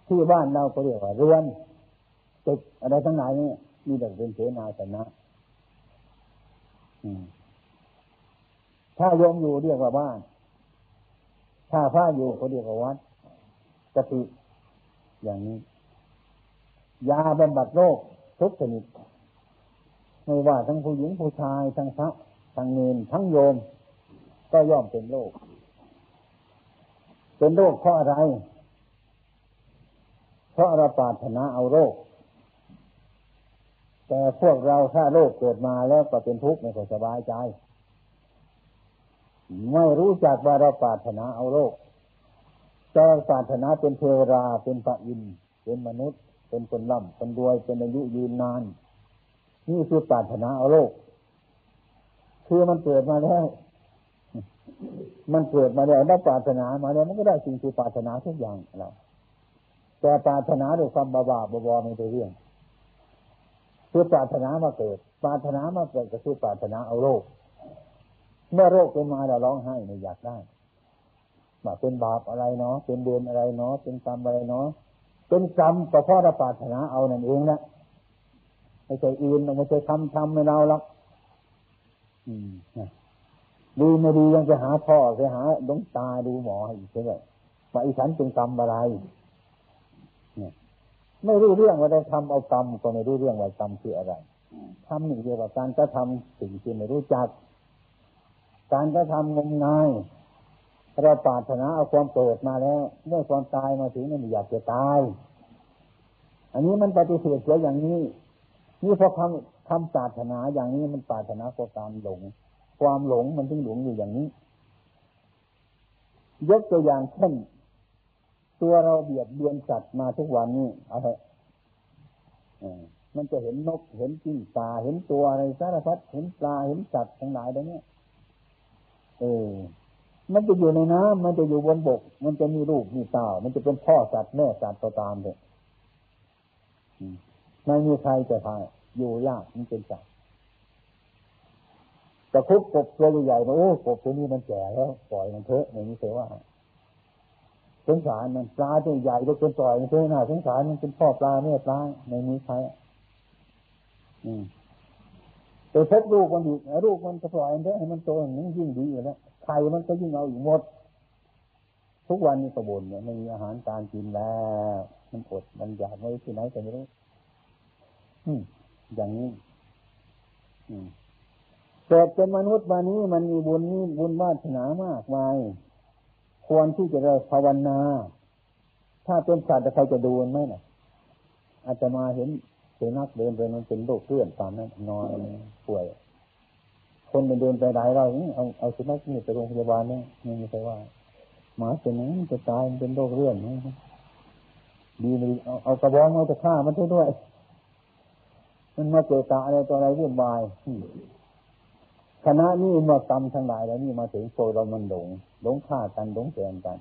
ที่บ้านเราก็เรียกว่าเรือนตึกอะไรทั้งหลายนี่มีแต่เป็นเสนาสนะถ้าโยมอยู่เรียกว่าบ้าน ถ้าพระอยู่เขาเรียกว่าวัดกติอย่างนี้ยาบำบัดโรค ทุกชนิดไม่ว่าทั้งผู้หญิงผู้ชายทั้งพระทั้งเนนทั้งโยม ก็ย่อมเป็นโรคเป็นโรคเพราะอะไร เพราะเราปรารถนาเอาโรค แต่พวกเราถ้าโรคเกิดมาแล้วก็เป็นทุกข์ไม่ค่อยสบายใจ ไม่รู้จักว่าเราปรารถนาเอาโรคแต่ปรารถนาเป็นเทวราเป็นพระอินเป็นมนุษย์ เป็นคนร่ำคนรวยเป็นอายุยืนนาน นี่คือปรารถนาเอาโลก คือมันเกิดมาแล้ว มันเกิดมาแล้วได้ปรารถนามาแล้ว มันก็ได้สิ่งที่ปรารถนาทุกอย่างเราแต่ปรารถนาด้วยความบาบาบวไม่ได้เรื่องคือปรารถนามาเกิด ปรารถนามาเกิดก็คือปรารถนาเอาโลกเมื่อโรคเป็นมาเราร้องไห้ไม่อยากได้ว่าเป็นบาปอะไรเนาะเป็นเดือนอะไรเนาะเป็นกรรมอะไรเนาะ เป็นกรรมก็เพราะเราปรารถนาเอานั่นเองนะไม่ใช่อื่นไม่ใช่ทำทำให้เราหรอกดีไม่ดียังจะหาพ่อไปหาดวงตาดูหมออีกใช่นไหมว่าอีฉันเป็นกรรมอะไรเนี่ยไม่รู้เรื่องว่าได้ทำเอากรรมก็ไม่รู้เรื่องว่ากรรมคืออะไรทำหนี่งเกี่ยวกับการกระทำสิ่งที่ไม่รู้จัก การกระทำงมงาย เราปรารถนาเอาความเกิดมาแล้วเมื่อความตายมาถึงนี่อยากจะตาย อันนี้มันปฏิเสธเสียอย่างนี้ นี่พอคำคำปรารถนาอย่างนี้มันปรารถนาเพราะการหลง ความหลงมันถึงหลงอยู่อย่างนี้ ยกตัวอย่างเช่น ตัวเราเบียดเบียนสัตว์มาทุกวันนี้เอาเถอะมันจะเห็นนกเห็นจิ้งตาเห็นตัวอะไรสารพัดเห็นปลาเห็นสัตว์ทั้งหลายเดี๋ยวนี้เออ มันจะอยู่ในน้ำมันจะอยู่บนบก มันจะมีลูกมีเต่ามันจะเป็นพ่อสัตว์แม่สัตว์ตัวตามเลยไม่มีใครจะทายอยู่ยากมันเป็นสัตว์แต่คุกกบตัวใหญ่ๆโอ้กบตัวนี้มันแก่แล้วปล่อยมันเถอะอย่างนี้เสียว่าสงสารมันปลาตัวใหญ่ก็เป็นปล่อยมันเถอะนะสงสารมันเป็นพ่อปลาแม่ปลาในนี้ใครอืมไปพบลูกมันอีกลูกมันจะปล่อยมันเถอะให้มันโตอย่างนี้ยิ่งดีอยู่แล้ว ใครมันก็ยิ่งเอาอีกหมด ทุกวันนี้กระบนเนี่ยไม่มีอาหารการกินแล้ว มันอดมันอยากไม่ที่ไหนก็ไม่รู้อย่างนี้เกิดเป็นมนุษย์มานี้มันมีบุญนี้บุญวาสนามากมายควรที่จะเริ่ภาวนา ถ้าเป็นสัตว์ใครจะดูมันไหมน่ะ อาจจะมาเห็นเสือนักเดินไปมันเป็นโรคเลื่อนตามนั้นนอนป่วย คนเดินไปได้เราเอาเอาสุนัขนี่ไปโรงพยาบาลเนี่ยไม่มีใครว่า หมาเป็นนั้นจะตายมันเป็นโรคเลื่อนดีไม่เอาเอากระบองเอาจะฆ่ามันด้วย มันมาเจอตาอะไรตัวอะไรวุ่นวายคณะนี้มาตำทั้งหลายแล้วนี่มาถึงโซเรามันหลงหลงฆ่ากันหลงแกงกัน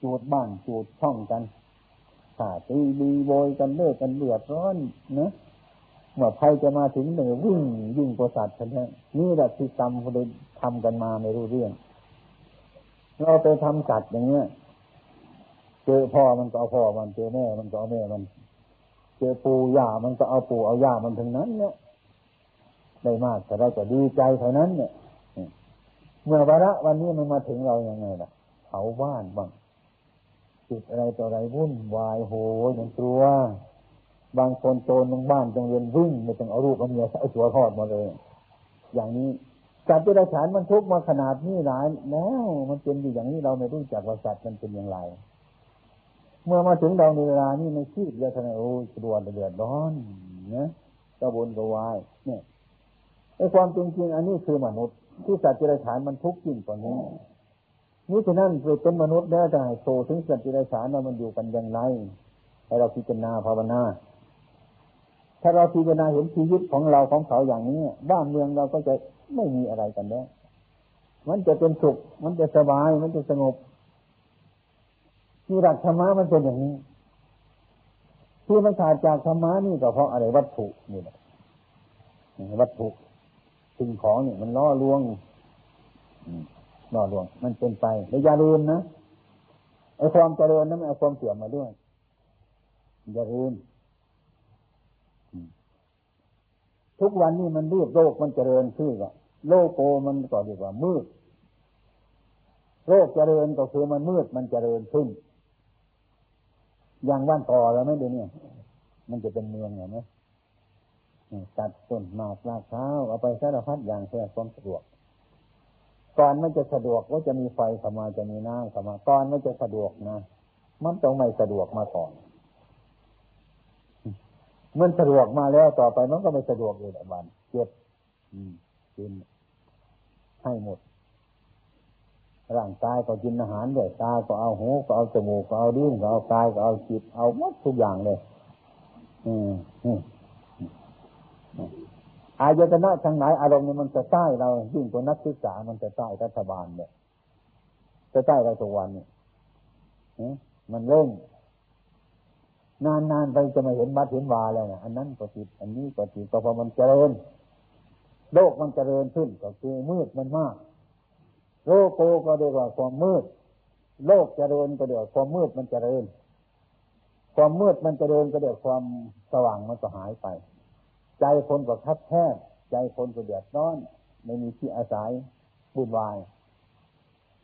จูดบ้านจูดช่องกันขาตีดีโวยกันเลิกกันเลือดร้อนเนะ เมื่อภัยจะมาถึงหนึ่งวิ่งยิ่งกว่าสัตว์ทันทีนี่แหละที่กรรมเขาได้ทำกันมาไม่รู้เรื่อง เราไปทำสัตว์อย่างเงี้ยเจอพ่อมันก็เอาพ่อมันเจอแม่มันก็เอาแม่มัน เจอปู่ย่ามันก็เอาปู่เอาย่ามันถึงนั้น เนี่ยได้มากแต่เราจะดีใจเท่านั้น เนี่ยเมื่อวาระวันนี้มันมาถึงเราอย่างไงล่ะเผาบ้านบ้างจิตอะไรต่ออะไรวุ่นวายโหอย่างกลัว บางคนโจรลงบ้านจังเรียนวิ่งไม่ต้องเอาลูกเอาเมียเอาตัวทอดมาเลย อย่างนี้จัตว์ที่เราฉานมันทุกมาขนาดนี้หลายแล้วมันเป็นอยู่อย่างนี้เราไม่รู้จักว่าสัตว์มันเป็นอย่างไร เมื่อมาถึงเราในเวลานี้ไม่คิดเลยทนายโอ้ยดวนเดือดร้อนนะกระวนกระวายเนี่ยไอ้ความจริงจริงอันนี้คือมนุษย์ ที่สัตว์ที่เราฉานมันทุกข์ยิ่งกว่านี้นี่ฉะนั้นเป็นมนุษย์แล้วแต่โตถึงสัตว์ที่เราฉานว่ามันอยู่กันอย่างไรให้เราพิจารณาภาวนา ถ้าเราพิจารณาเห็นชีวิตของเราของเขาอย่างนี้บ้านเมืองเราก็จะไม่มีอะไรกันแล้วมันจะเป็นสุข มันจะสบาย มันจะสงบที่หลักธรรมะมันเป็นอย่างนี้ ที่มันขาดจากธรรมะนี่ก็เพราะอะไรวัตถุนี่แหละวัตถุสิ่งของนี่มันล่อลวงล่อลวง มันเป็นไปแต่อย่าลืมนะไอ้ความเจริญนั้นมันเอาความเสื่อมมาด้วยอย่าลืม ทุกวันนี้มันรีบโลกมันเจริญขึ้นก็โลกโกมันก็เรีกว่ามืด โลกเจริญก็คือมันมืดมันเจริญขึ้น อย่างว่านต่อแล้วไหมเดี๋ยวนี้มันจะเป็นเมืองเหรอไหมตัดต้นหมากลากเท้าเอาไปสารพัดอย่างเพื่อความสะดวก ก่อนมันจะสะดวกว่าจะมีไฟเข้ามาจะมีน้ำเข้ามาก่อนมันจะสะดวกนะ มันต้องไม่สะดวกมาก่อน มันสะดวกมาแล้วต่อไปมันก็ไม่สะดวกเลยแหละบันเจ็บกินให้หมด ร่างกายก็กินอาหารด้วยตาก็เอาหูก็เอาจมูกก็เอาดิ้นก็เอากายก็เอาจิตเอาหมดทุกอย่างเลย อืมอายตนะทางไหนอารมณ์นี่มันจะใต้เรายิ่งตัวนักศึกษามันจะใต้รัฐบาลเนี่ยจะใต้เราทุกวันเนี่ยมันเร่ง นานๆไปจะมาเห็นบัดเห็นวาแล้วอันนั้นก็ติดอันนี้ก็ติดก็พอมันเจริญ โลกมันเจริญขึ้นก็คือมืดมันมาก โลกโกก็เรียกว่าความมืด โลกเจริญก็เรียกว่าความมืดมันเจริญ ความมืดมันเจริญก็เรียกความสว่างมันก็หายไป ใจคนก็คับแคบใจคนก็เดือดร้อนไม่มีที่อาศัยบุญวาย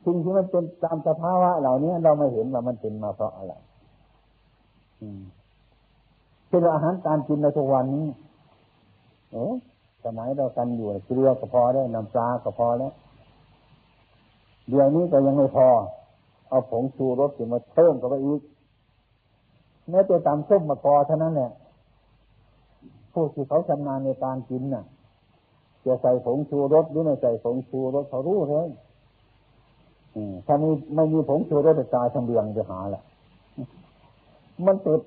สิ่งที่มันเป็นตามสภาวะเหล่านี้เราไม่เห็นว่ามันเป็นมาเพราะอะไร เช่นอาหารการกินในทุกวันนี้เออสมัยเรากันอยู่เกลือก็พอได้น้ำปลาก็พอแล้วเดี๋ยวนี้ก็ยังไม่พอ เอาผงชูรสมาเพิ่มเข้าไปอีกแม้แต่ตำส้มมาพอเท่านั้นแหละผู้ที่เขาชำนาญในการกินน่ะจะใส่ผงชูรสหรือไม่ใส่ผงชูรสเขารู้เลยถ้ามีไม่มีผงชูรสจะตายทำเรืองจะหาแหละ มันติด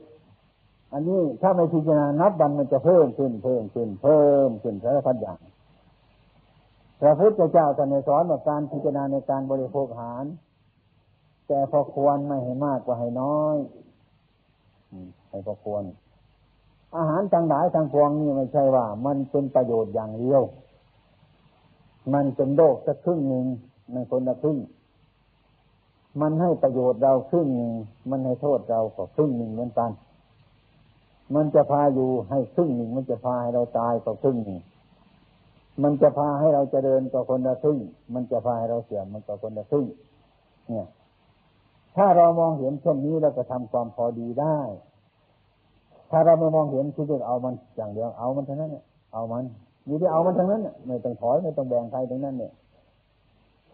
อันนี้ถ้าไม่พิจารณานับวันมันจะเพิ่มขึ้นเพิ่มขึ้นเพิ่มขึ้นสารพัดอย่างพระพุทธเจ้าท่านสอนว่าการพิจารณาในการบริโภคอาหาร แต่พอควรไม่ให้มากกว่าให้น้อยให้พอควร อาหารทางหลายทางพวงนี่ไม่ใช่ว่า มันเป็นประโยชน์อย่างเดียว มันเป็นโลกสักครึ่งหนึ่งในคนละครึ่ง มันให้ประโยชน์เราครึ่งหนึ่งมันให้โทษเราก็ครึ่งหนึ่งเหมือนกัน มันจะพาอยู่ให้ครึ่งหนึ่ง มันจะพาให้เราตายก็ครึ่งหนึ่ง มันจะพาให้เราเจริญก็คนละครึ่ง มันจะพาให้เราเสื่อมมันก็คนละครึ่ง เนี่ย ถ้าเรามองเห็นเช่นนี้เราก็ทำความพอดีได้ ถ้าเราไม่มองเห็นคือเอามันอย่างเดียวเอามันเทั้งนั้นเนี่ยเอามันมีที่เอามันทั้งนั้นเนี่ยไม่ต้องถอยไม่ต้องแบ่งใครทั้งนั้นเนี่ย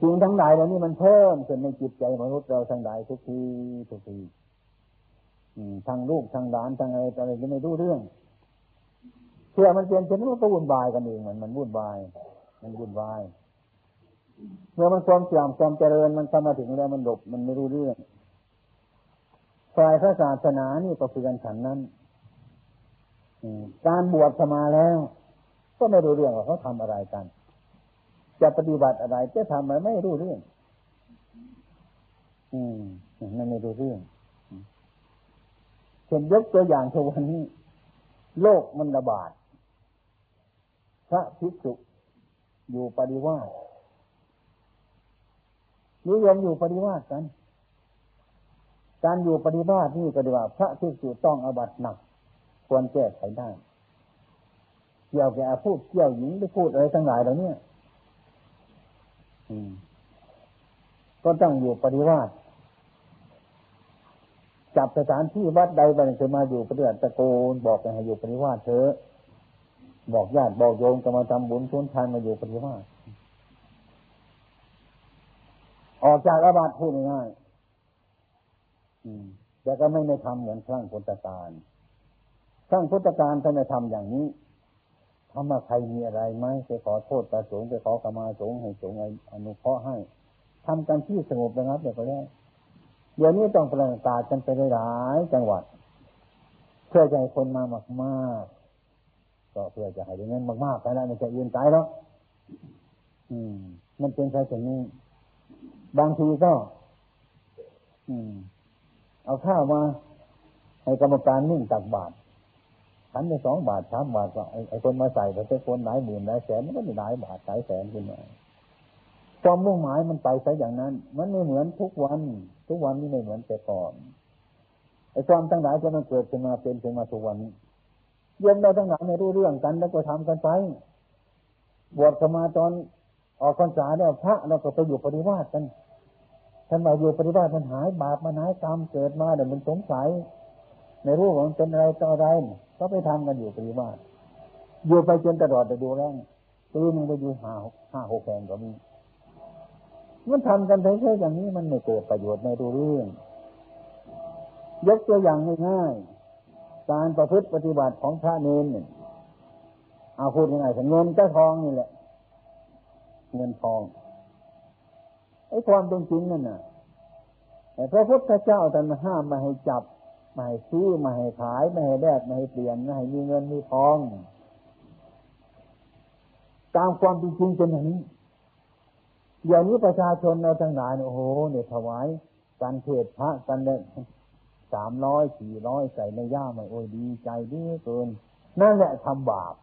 สิ่งทั้งหลายเหล่านี้มันเพิ่มขึ้นในจิตใจมนุษย์เราทั้งหลายทุกทีทุกทีทางลูกทางหลานทางอะไรอะไรก็ไม่รู้เรื่องเชื่อมันเปลี่ยนเป็นมันก็วุ่นวายกันเองมันมันวุ่นวาย มันวุ่นวายเมื่อมันความเสื่อมความเจริญมันเข้ามาถึงแล้วมันหลบมันไม่รู้เรื่องฝ่ายพระศาสนานี่ก็คือกันฉันนั้นการบวชสมาแล้ว ก็ไม่รู้เรื่องว่าเขาทำอะไรกัน จะปฏิบัติอะไร จะทำอะไรไม่รู้เรื่อง อืมมันไม่รู้เรื่องเช่นยกตัวอย่างทุกวันนี้ โลกมันระบาด พระภิกษุอยู่ปฏิวาสนิยมอยู่ปฏิวาสกัน การอยู่ปฏิวาสนี่ก็ดีว่า พระภิกษุต้องอบัตหนัก ควรแก้ไขได้ เกี่ยวกับพูดเกี่ยวหญิงไปพูดอะไรทั้งหลายเหล่านี้ ก็ต้องอยู่ปฏิวาสจับสถานที่วัดใดไปจะมาอยู่ปฏิบัติตะโกนบอกให้อยู่ปฏิวาสเถอะบอกญาติบอกโยมจะมาทำบุญทุนทานมาอยู่ปฏิวาสออกจากอาบัติพูดง่ายแต่ก็ไม่ได้ทำเหมือนครั้งพุทธกาลครั้งพุทธกาลท่านไม่ทำอย่างนี้ ถ้ามาใครมีอะไรไหมไปขอโทษตาสงไปขอกรรมาสงให้สงอนุเคราะห์ให้ทำกันที่สงบนะครับเดี๋ยวก็แล้วเดี๋ยวนี้ต้องประกาศกันไปหลายจังหวัด เพื่อให้คนมามากมากก็เพื่อจะให้ได้เงินมากๆไปแล้วไม่จะยืนตายแล้วอืม มันเป็นแค่อย่งนี้บางทีก็ อืม เอาข้าวมา ให้กรรมการนึ่งตักบาตร ขันไปสองบาทสามบาทก็ไอ้คนมาใส่แต่คนหลายหมื่นหลายแสนมันก็ไม่หลายบาทหลายแสนขึ้นมาความมุ่งหมายมันไปซะอย่างนั้น มันไม่เหมือนทุกวัน ทุกวันนี้ไม่เหมือนแต่ก่อนไอ้ความตั้งหลายจะมันเกิดขึ้นมาเป็นขึ้นมาทุกวันนี้เย็นเราตั้งหลายไม่รู้เรื่องกันแล้วก็ทำกันไปบวชเข้ามาตอนออกพรรษาเนี่ยพระเราก็ไปอยู่ปฏิวัติกันท่านมาอยู่ปฏิวัติมันหายบาปมันหายกรรมเกิดมาเดี๋ยวมันสงสัย ในรูปมันเป็นอะไรต่ออะไรก็ไปทำกันอยู่ปริมาณอยู่ไปจนตลอดไปดูแรงตีนึงไปอยู่ห้าห้าหกแห่งก็มีมันทำกันแค่อย่างนี้มันไม่เกิดประโยชน์ไม่รู้เรื่อง ยกตัวอย่างง่ายๆการประพฤติปฏิบัติของพระเนนเนี่ยเอาพูดยังไงเงินก็ทองนี่แหละ เงินทองไอ้ความเป็นจริงนั่นน่ะแต่พระพุทธเจ้าท่านห้ามมาให้จับ ไม่ให้ซื้อไม่ให้ขายไม่ให้แลกไม่ให้เปลี่ยนไม่ให้มีเงินมีทอง ตามความจริงเป็นอย่างนี้อย่างนี้ประชาชนเราทั้งหลายโอ้โหเนี่ยถวายการเทศพระกันเนี่ยสามร้อยสี่ร้อยใส่ในย่ามาโอ้ยดีใจดีเกินนั่นแหละทำบาป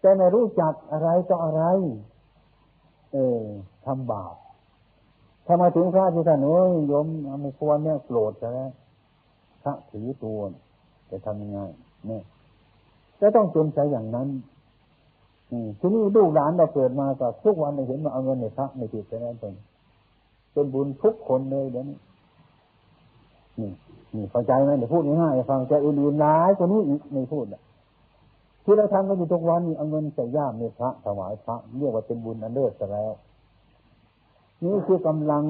แต่ไม่รู้จักอะไรต่ออะไร เออทำบาป ถ้ามาถึงพระที่ท่านโอ้ยยมไม่ควรเนี่ยโกรธใช่ไหมพระถือตัวจะทำยังไงเนี่ยจะต้องเป็นใจอย่างนั้นทีนี้ลูกหลานเราเกิดมาก็ทุกวันเราเห็นมาเอาเงินในพระในผิดไปนั้นเป็นเป็นบุญทุกคนเลยเดี๋ยวนี้นี่นี่เข้าใจไหมเดี๋ยวพูดง่ายๆฟังใจอื่นๆร้ายกว่านี้อีกไม่พูดอะที่เราทำกันอยู่ทุกวันนี่เอาเงินใส่ย่ามในพระถวายพระเรียกว่าเป็นบุญอันเลิศแล้ว นี่คือกำลัง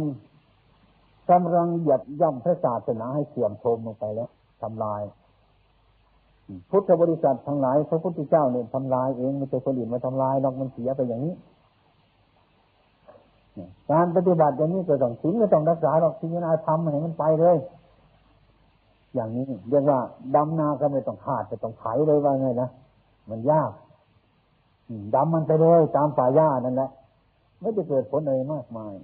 กำลังหยัดย่ำพระศาสนาให้เสื่อมโทรมลงไปแล้วทำลาย พุทธบริษัททั้งหลายพระพุทธเจ้าเนี่ยทำลายเองไม่ใช่คนอื่นมาทำลายนอกมันเสียไปอย่างนี้การปฏิบัติอย่างนี้ก็ต้องศีลก็ต้องรักษาหรอกศีลนาธรรมให้มันไปเลย อย่างนี้เรียกว่าดำนาก็ไม่ต้องขาดไม่ต้องไถเลยว่าไงนะมันยากดำมันไปเลยตามป่าหญ้านั่นแหละ ไม่จะเกิดผลอะไรมากมาย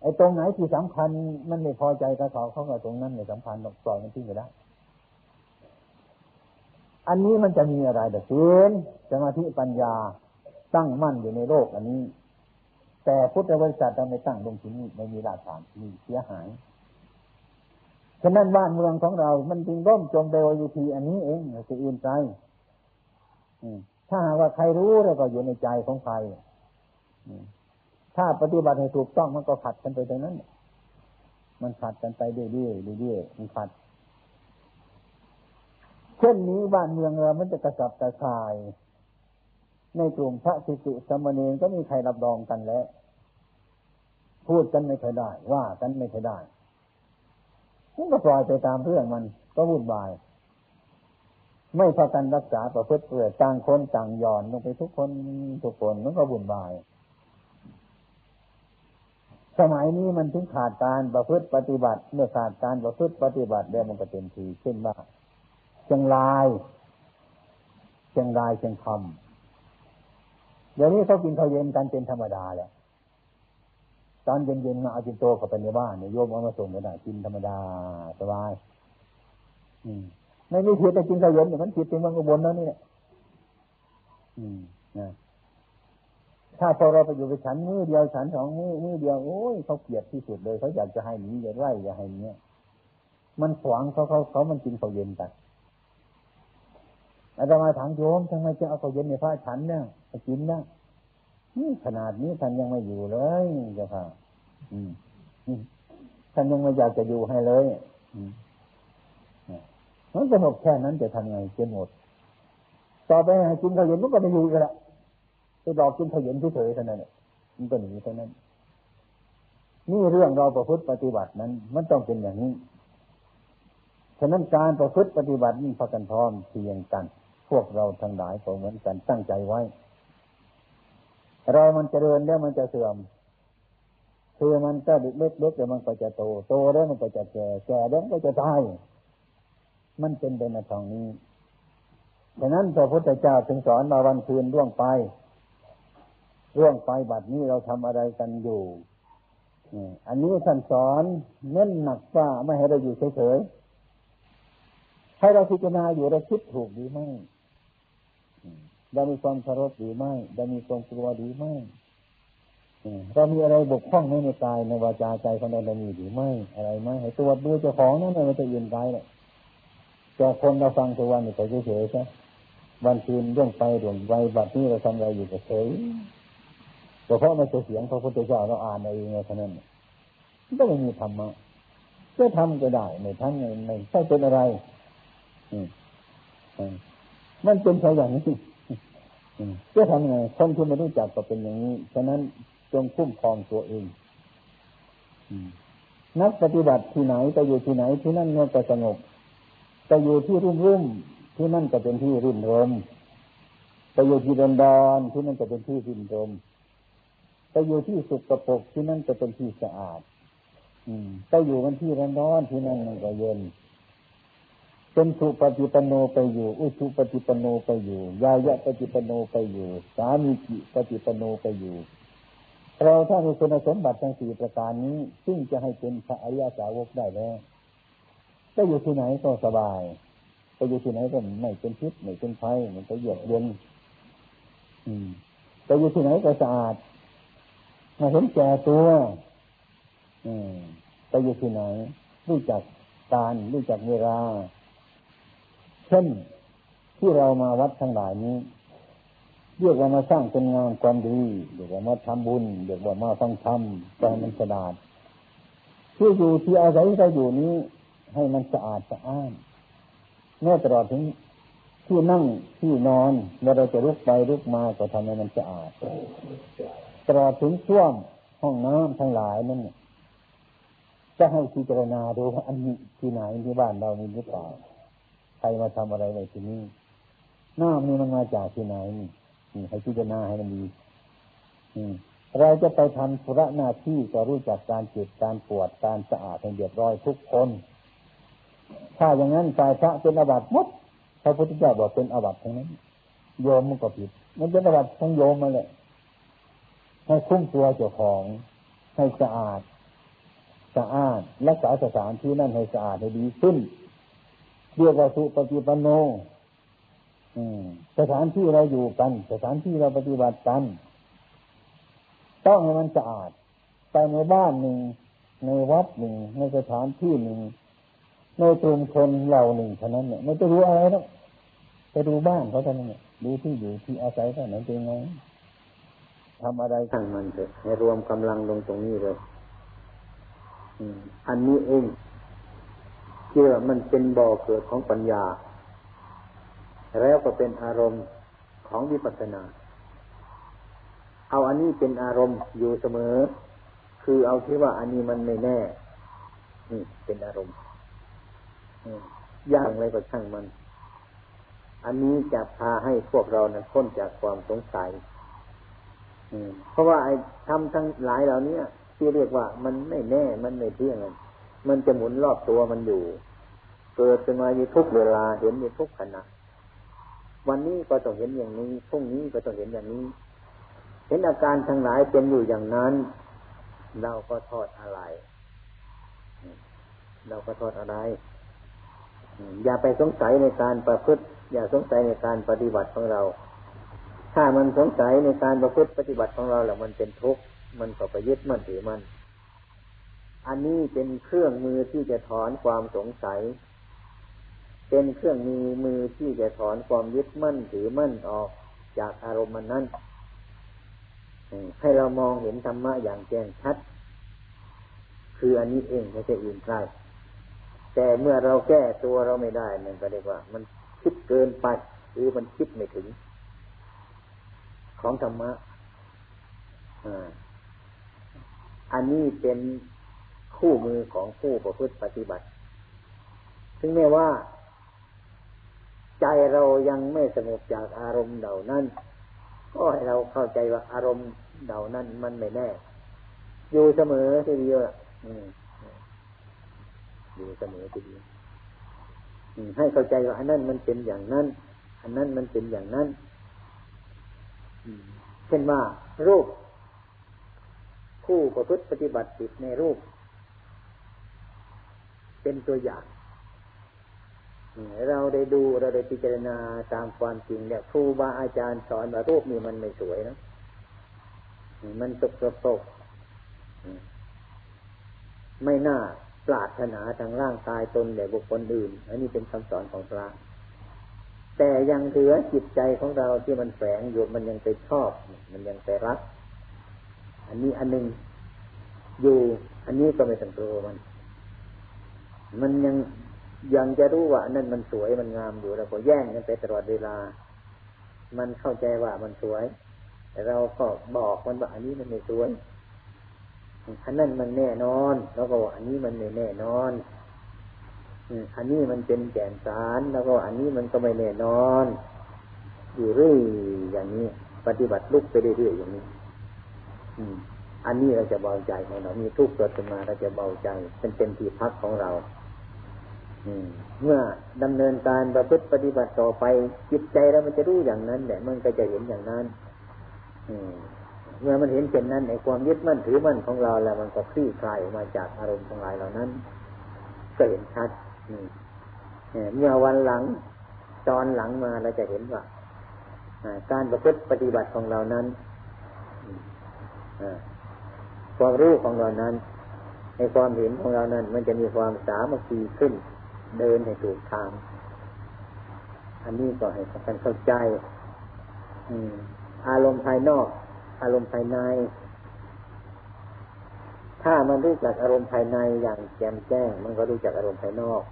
ไอ้ตรงไหนที่สำคัญมันไม่พอใจกับเขาเขาก็ตรงนั้นไม่สำคัญหรอกปล่อยมันทิ้งไปได้อันนี้มันจะมีอะไรแต่เสียนสมาธิปัญญาตั้งมั่นอยู่ในโลกอันนี้ แต่พุทธบริษัทเราไม่ตั้งลงที่นี่ไม่มีรากฐานมีเสียหายฉะนั้นบ้านเมืองของเรา มันจึงร่มจมไปอยู่ที่อันนี้เองจะอื่นใจถ้าหากว่าใครรู้แล้วก็อยู่ในใจของใคร ถ้าปฏิบัติให้ถูกต้องมันก็ขัดกันไปตรงนั้น มันขัดกันไปเรื่อยๆเรื่อยๆมันขัด เช่นนี้บ้านเมืองเรา มันจะกระสับกระส่าย ในกลุ่มพระสิสุสมณีก็มีใครรับรองกันแล้ว พูดกันไม่เคยได้ ว่ากันไม่เคยได้มันก็ปล่อยไปตามเรื่องมันก็วุ่นวาย ไม่พากันรักษาประพฤติเปื่อต่างคนต่างย่อนลงไปทุกคนทุกคนมันก็วุ่นวาย สมัยนี้มันถึงขาดการประพฤติปฏิบัติ เมื่อขาดการประพฤติปฏิบัติแล้วมันก็เต็มทีเช่นว่าเชียงรายเชียงรายเชียงคำเดี๋ยวนี้เขากินข้าวเย็นกันเป็นธรรมดาแหละตอนเย็นๆมาเอาจินโตเข้าไปในบ้านเนี่ยโยมเอามาส่งไม่ได้กินธรรมดาสบายอืมไม่มีผิดแต่กินข้าวเย็นเนี่ยมันผิดเป็นเมืองอุบลแล้วนี่แหละอืมนะ ถ้าพอเราไปอยู่ไปฉันมือเดียวฉันสองมือมือเดียวโอ้ยเขาเกลียดที่สุดเลยเขาอยากจะให้หนีอยากไล่อยากให้เนี้ยมันขวางเขาเขาเขามันกินข้าวเย็นกันอาจารย์มาถามโยมทำไมจะเอาข้าวเย็นในพระฉันเนี่ยกินนะนี่ขนาดนี้ท่านยังไม่อยู่เลยเจ้าค่ะท่านยังไม่อยากจะอยู่ให้เลยมันสงบแค่นั้นจะทำไงเจนหมดต่อไปให้กินข้าวเย็นมันก็ไม่อยู่กันละ ไปบอกกินข้าวเย็นเฉยเท่านั้นมันก็หนีเท่านั้น นี่เรื่องเราประพฤติปฏิบัตินั้น มันต้องเป็นอย่างนี้ ฉะนั้นการประพฤติปฏิบัตินี่พากันพร้อมเพียงกัน พวกเราทั้งหลายก็เหมือนกันตั้งใจไว้ เรามันจเจริญแล้วมันจะเสื่อมคือมันก็เล็กๆเดี๋ยวมันก็จะโต โตแล้วมันก็จะแก่แก่แล้วมันก็จะตาย มันเป็นไปในทางนี้ดังนั้นพระพุทธเจ้าถึงสอนมาวันคืนร่วงไป ร่วงไปบัดนี้เราทำอะไรกันอยู่อันนี้ท่านสอนเน้นหนักว่าไม่ให้เราอยู่เฉยๆให้เราพิจารณาอยู่เราคิดถูกหรือไม่เรามีความเคารพหรือไม่เรามีความกลัวหรือไม่เรามีอะไรบกพร่องในในกายในวาจาใจของเราเรามีหรือไม่อะไรไหมให้ตรวจดูเจ้าของนั่นไม่จะยืนกายเลยแต่คนเราฟังทุกวันนี่ไปเฉยๆใช่วันคืนเรื่องไปเรื่องไปบัดนี้เราทำอะไรอยู่เฉย แต่เพราะมันเสียงพระพุทธเจ้าเราอ่านเองเท่านั้นก็ไม่มีธรรมะจะทำก็ได้ไม่ทั้งไม่ไม่ใช่เป็นอะไรอมันเป็นไปอย่างนี้จะทำไงคนที่ไม่รู้จักก็เป็นอย่างนี้ฉะนั้นจงคุ้มครองตัวเองนักปฏิบัติที่ไหนไปอยู่ที่ไหนที่นั่นเงียจะสงบไปอยู่ที่รุ่มรุ่มที่นั่นจะเป็นที่รื่นรมไปอยู่ที่ดอนดอนที่นั่นจะเป็นที่รื่นรม ไปอยู่ที่สุกกระปกที่นั่นจะเป็นที่สะอาด อืมไปอยู่กันที่ร้อนร้อนที่นั่นมันก็เย็นเป็นสุปฏิปโนไปอยู่ อุชุปฏิปโนไปอยู่ ยายะปฏิปโนไปอยู่ สามีจิปฏิปโนไปอยู่ เราถ้ามีคุณสมบัติทั้งสี่ประการนี้ ซึ่งจะให้เป็นพระอริยสาวกได้แล้วจะอยู่ที่ไหนก็สบายไปอยู่ที่ไหนก็ไม่เป็นพิษไม่เป็นไฟมันจะเยือกเย็นอืมไปอยู่ที่ไหนก็สะอาด มาเห็นแก่ตัวไปอยู่ที่ไหน รู้จักการรู้จักเวลา เช่นที่เรามาวัดทั้งหลายนี้เรียกว่ามาสร้างเป็นงานความดีเรียกว่ามาทำบุญเรียกว่ามาฟังธรรมใจมันสะอาดที่อยู่ที่อาศัยเราอยู่นี้ ให้มันสะอาดสะอ้านแม้ตลอดถึงที่นั่งที่นอนเมื่อเราจะลุกไปลุกมาก็ทำให้มันสะอาด ตลอดถึงช่วงห้องน้ำทั้งหลายนั่นจะให้พิจารณาดูว่าอันนี้ที่ไหนที่บ้านเรามีหรือเปล่าใครมาทำอะไรในที่นี้น้ำนี่มันมาจากที่ไหนนี่ให้พิจารณาให้มันดีเราจะไปทำธุระหน้าที่ก็รู้จักการเจ็บการปวดการสะอาดให้เรียบร้อยทุกคน ถ้าอย่างนั้นฝ่ายพระเป็นอวัตมดพระพุทธเจ้าบอกเป็นอวัตทั้งนั้นโยมมันก็ผิด มันเป็นอวัตทั้งโยมมาเลย ให้คุ้มตัวเจ้าของให้สะอาดสะอาดรักษาสถานที่นั่นให้สะอาดให้ดีขึ้นเรียกว่าสุปฏิปันโนสถานที่เราอยู่กัน สถานที่เราปฏิบัติกัน ต้องให้มันสะอาดไปในบ้านหนึ่ง ในวัดหนึ่ง ในสถานที่หนึ่ง ในชุมชนเราหนึ่งเท่านั้นเนี่ยไม่จะรู้อะไรหรอกไปดูบ้านเขาเท่านั้นเนี่ยดูที่อยู่ที่อาศัยเท่านั้นเป็นไง ทำอะไรทั้งมันเถอะให้รวมกำลังลงตรงนี้เลยอันนี้เองเชื่อมันเป็นบ่อเกิดของปัญญา แล้วก็เป็นอารมณ์ของวิปัสสนา เอาอันนี้เป็นอารมณ์อยู่เสมอ คือเอาที่ว่าอันนี้มันไม่แน่ นี่เป็นอารมณ์อย่างไรก็ช่างมัน อันนี้จะพาให้พวกเรานั้นพ้นจากความสงสัย เพราะว่าไอ้ทำทั้งหลายเหล่านี้ที่เรียกว่ามันไม่แน่มันไม่เที่ยงมันจะหมุนรอบตัวมันอยู่ เกิดขึ้นมาอยู่ทุกเวลาเห็นอยู่ทุกขณะวันนี้ก็ต้องเห็นอย่างนี้พรุ่งนี้ก็ต้องเห็นอย่างนี้ เห็นอาการทั้งหลายเป็นอยู่อย่างนั้น เราก็ทอดอะไร เราก็ทอดอะไร อย่าไปสงสัยในการประพฤติ อย่าสงสัยในการปฏิบัติของเรา ถ้ามันสงสัยในการประพฤติปฏิบัติของเราแล้วมันเป็นทุกข์มันก็ไปยึดมันถือมันอันนี้เป็นเครื่องมือที่จะถอนความสงสัย เป็นเครื่องมือมือที่จะถอนความยึดมั่นถือมั่นออกจากอารมณ์มันนั้นให้เรามองเห็นธรรมะอย่างแจ้งชัด คืออันนี้เองไม่ใช่อื่นใครแต่เมื่อเราแก้ตัวเราไม่ได้มันก็เรียกว่า มันคิดเกินไปหรือมันคิดไม่ถึง ของธรรมะอันนี้เป็นคู่มือของผู้ประพฤติปฏิบัติ ถึงแม้ว่า ใจเรายังไม่สงบจากอารมณ์เหล่านั้น ก็ให้เราเข้าใจว่าอารมณ์เหล่านั้นมันไม่แน่ อยู่เสมอทีเดียวอยู่เสมอทีเดียวให้เข้าใจว่าอันนั้นมันเป็นอย่างนั้น อันนั้นมันเป็นอย่างนั้น เช่นว่ารูป ผู้ประพฤติปฏิบัติติดในรูป เป็นตัวอย่างเราได้ดูเราได้พิจารณาตามความจริงเนี่ยครูบาอาจารย์สอนว่ารูปนี้มันไม่สวยนะมันตกตกตกไม่น่าปรารถนาทางร่างกายตนแด่บุคคลอื่น อันนี้เป็นคำสอนของพระ แต่ยังเหลือจิตใจของเราที่มันแฝงอยู่มันยังไปชอบ มันยังไปรัก อันนี้อันหนึ่งอยู่อันนี้ก็ไม่ต้องกลัวมัน มันยังยังจะรู้ว่านั่นมันสวยมันงามอยู่เราก็แย่งกันไปตลอดเวลา มันเข้าใจว่ามันสวย แต่เราก็บอกมันว่าอันนี้มันไม่สวยอันนั้นมันแน่นอน แล้วก็อันนี้มันไม่แน่นอน อันนี้มันเป็นแก่นสารแล้วก็อันนี้มันก็ไม่แน่นอน อยู่เรื่อยอย่างนี้ ปฏิบัติลุกไปเรื่อยๆอย่างนี้ อืม อันนี้เราจะเบาใจของเรา มีทุกข์เกิดขึ้นมาเราจะเบาใจเป็นเป็นที่พักของเราเมื่อดำเนินการประพฤติปฏิบัติต่อไป จิตใจเรามันจะรู้อย่างนั้นแหละมันก็จะเห็นอย่างนั้นเมื่อมันเห็นเช่นนั้นในความยึดมั่นถือมั่นของเราแล้วมันก็คลี่คลายออกมาจากอารมณ์ทั้งหลายเหล่านั้นก็เห็นชัด เมื่อวันหลังตอนหลังมาเราจะเห็นว่าการประพฤติปฏิบัติของเรานั้นความรู้ของเรานั้น ในความเห็นของเรานั้น มันจะมีความสามัคคีขึ้น เดินให้ถูกทาง อันนี้ก็ให้กันเข้าใจอารมณ์ภายนอก อารมณ์ภายใน ถ้ามันรู้จักอารมณ์ภายในอย่างแจ่มแจ้ง มันก็รู้จักอารมณ์ภายนอก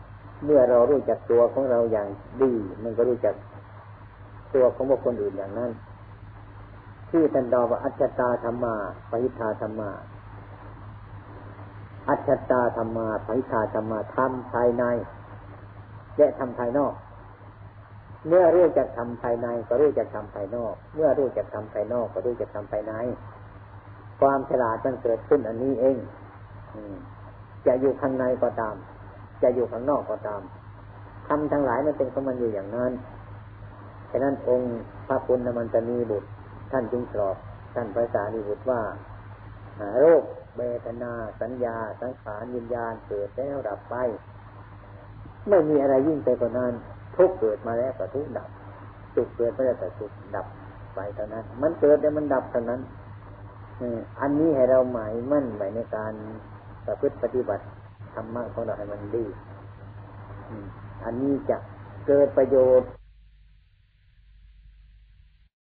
เมื่อเรารู้จักตัวของเราอย่างดี มันก็รู้จักตัวของบุคคลอื่นอย่างนั้น ที่ท่านดอกว่าอัจฉตาธรรมาปิทาธรรมา อัจฉตาธรรมาปิทาธรรมาทำภายใน และทำภายนอก เมื่อรู้จักทำภายในก็รู้จักทำภายนอก เมื่อรู้จักทำภายนอกก็รู้จักทำภายใน ความฉลาดมันเกิดขึ้นอันนี้เองจะอยู่ข้างในก็ตาม จะอยู่ข้างนอกก็ตามทำทั้งหลายมันเป็นของมันอยู่อย่างนั้นฉะนั้นองค์พระปุณณมันตนีบุตร ท่านจึงตอบท่านพระสารีบุตรว่าโรคเบทนา สัญญา สังขารวิญญาณเกิดแล้วดับไป ไม่มีอะไรยิ่งไปกว่านั้นทุกเกิดมาแล้วก็ทุกดับสุขเกิดมาแล้วก็สุขดับไปเท่านั้น มันเกิดแล้วมันดับเท่านั้นอันนี้ให้เราหมายมั่นไว้ในการประพฤติปฏิบัติ ธรรมะของเราให้มันดี อันนี้จะเกิดประโยชน์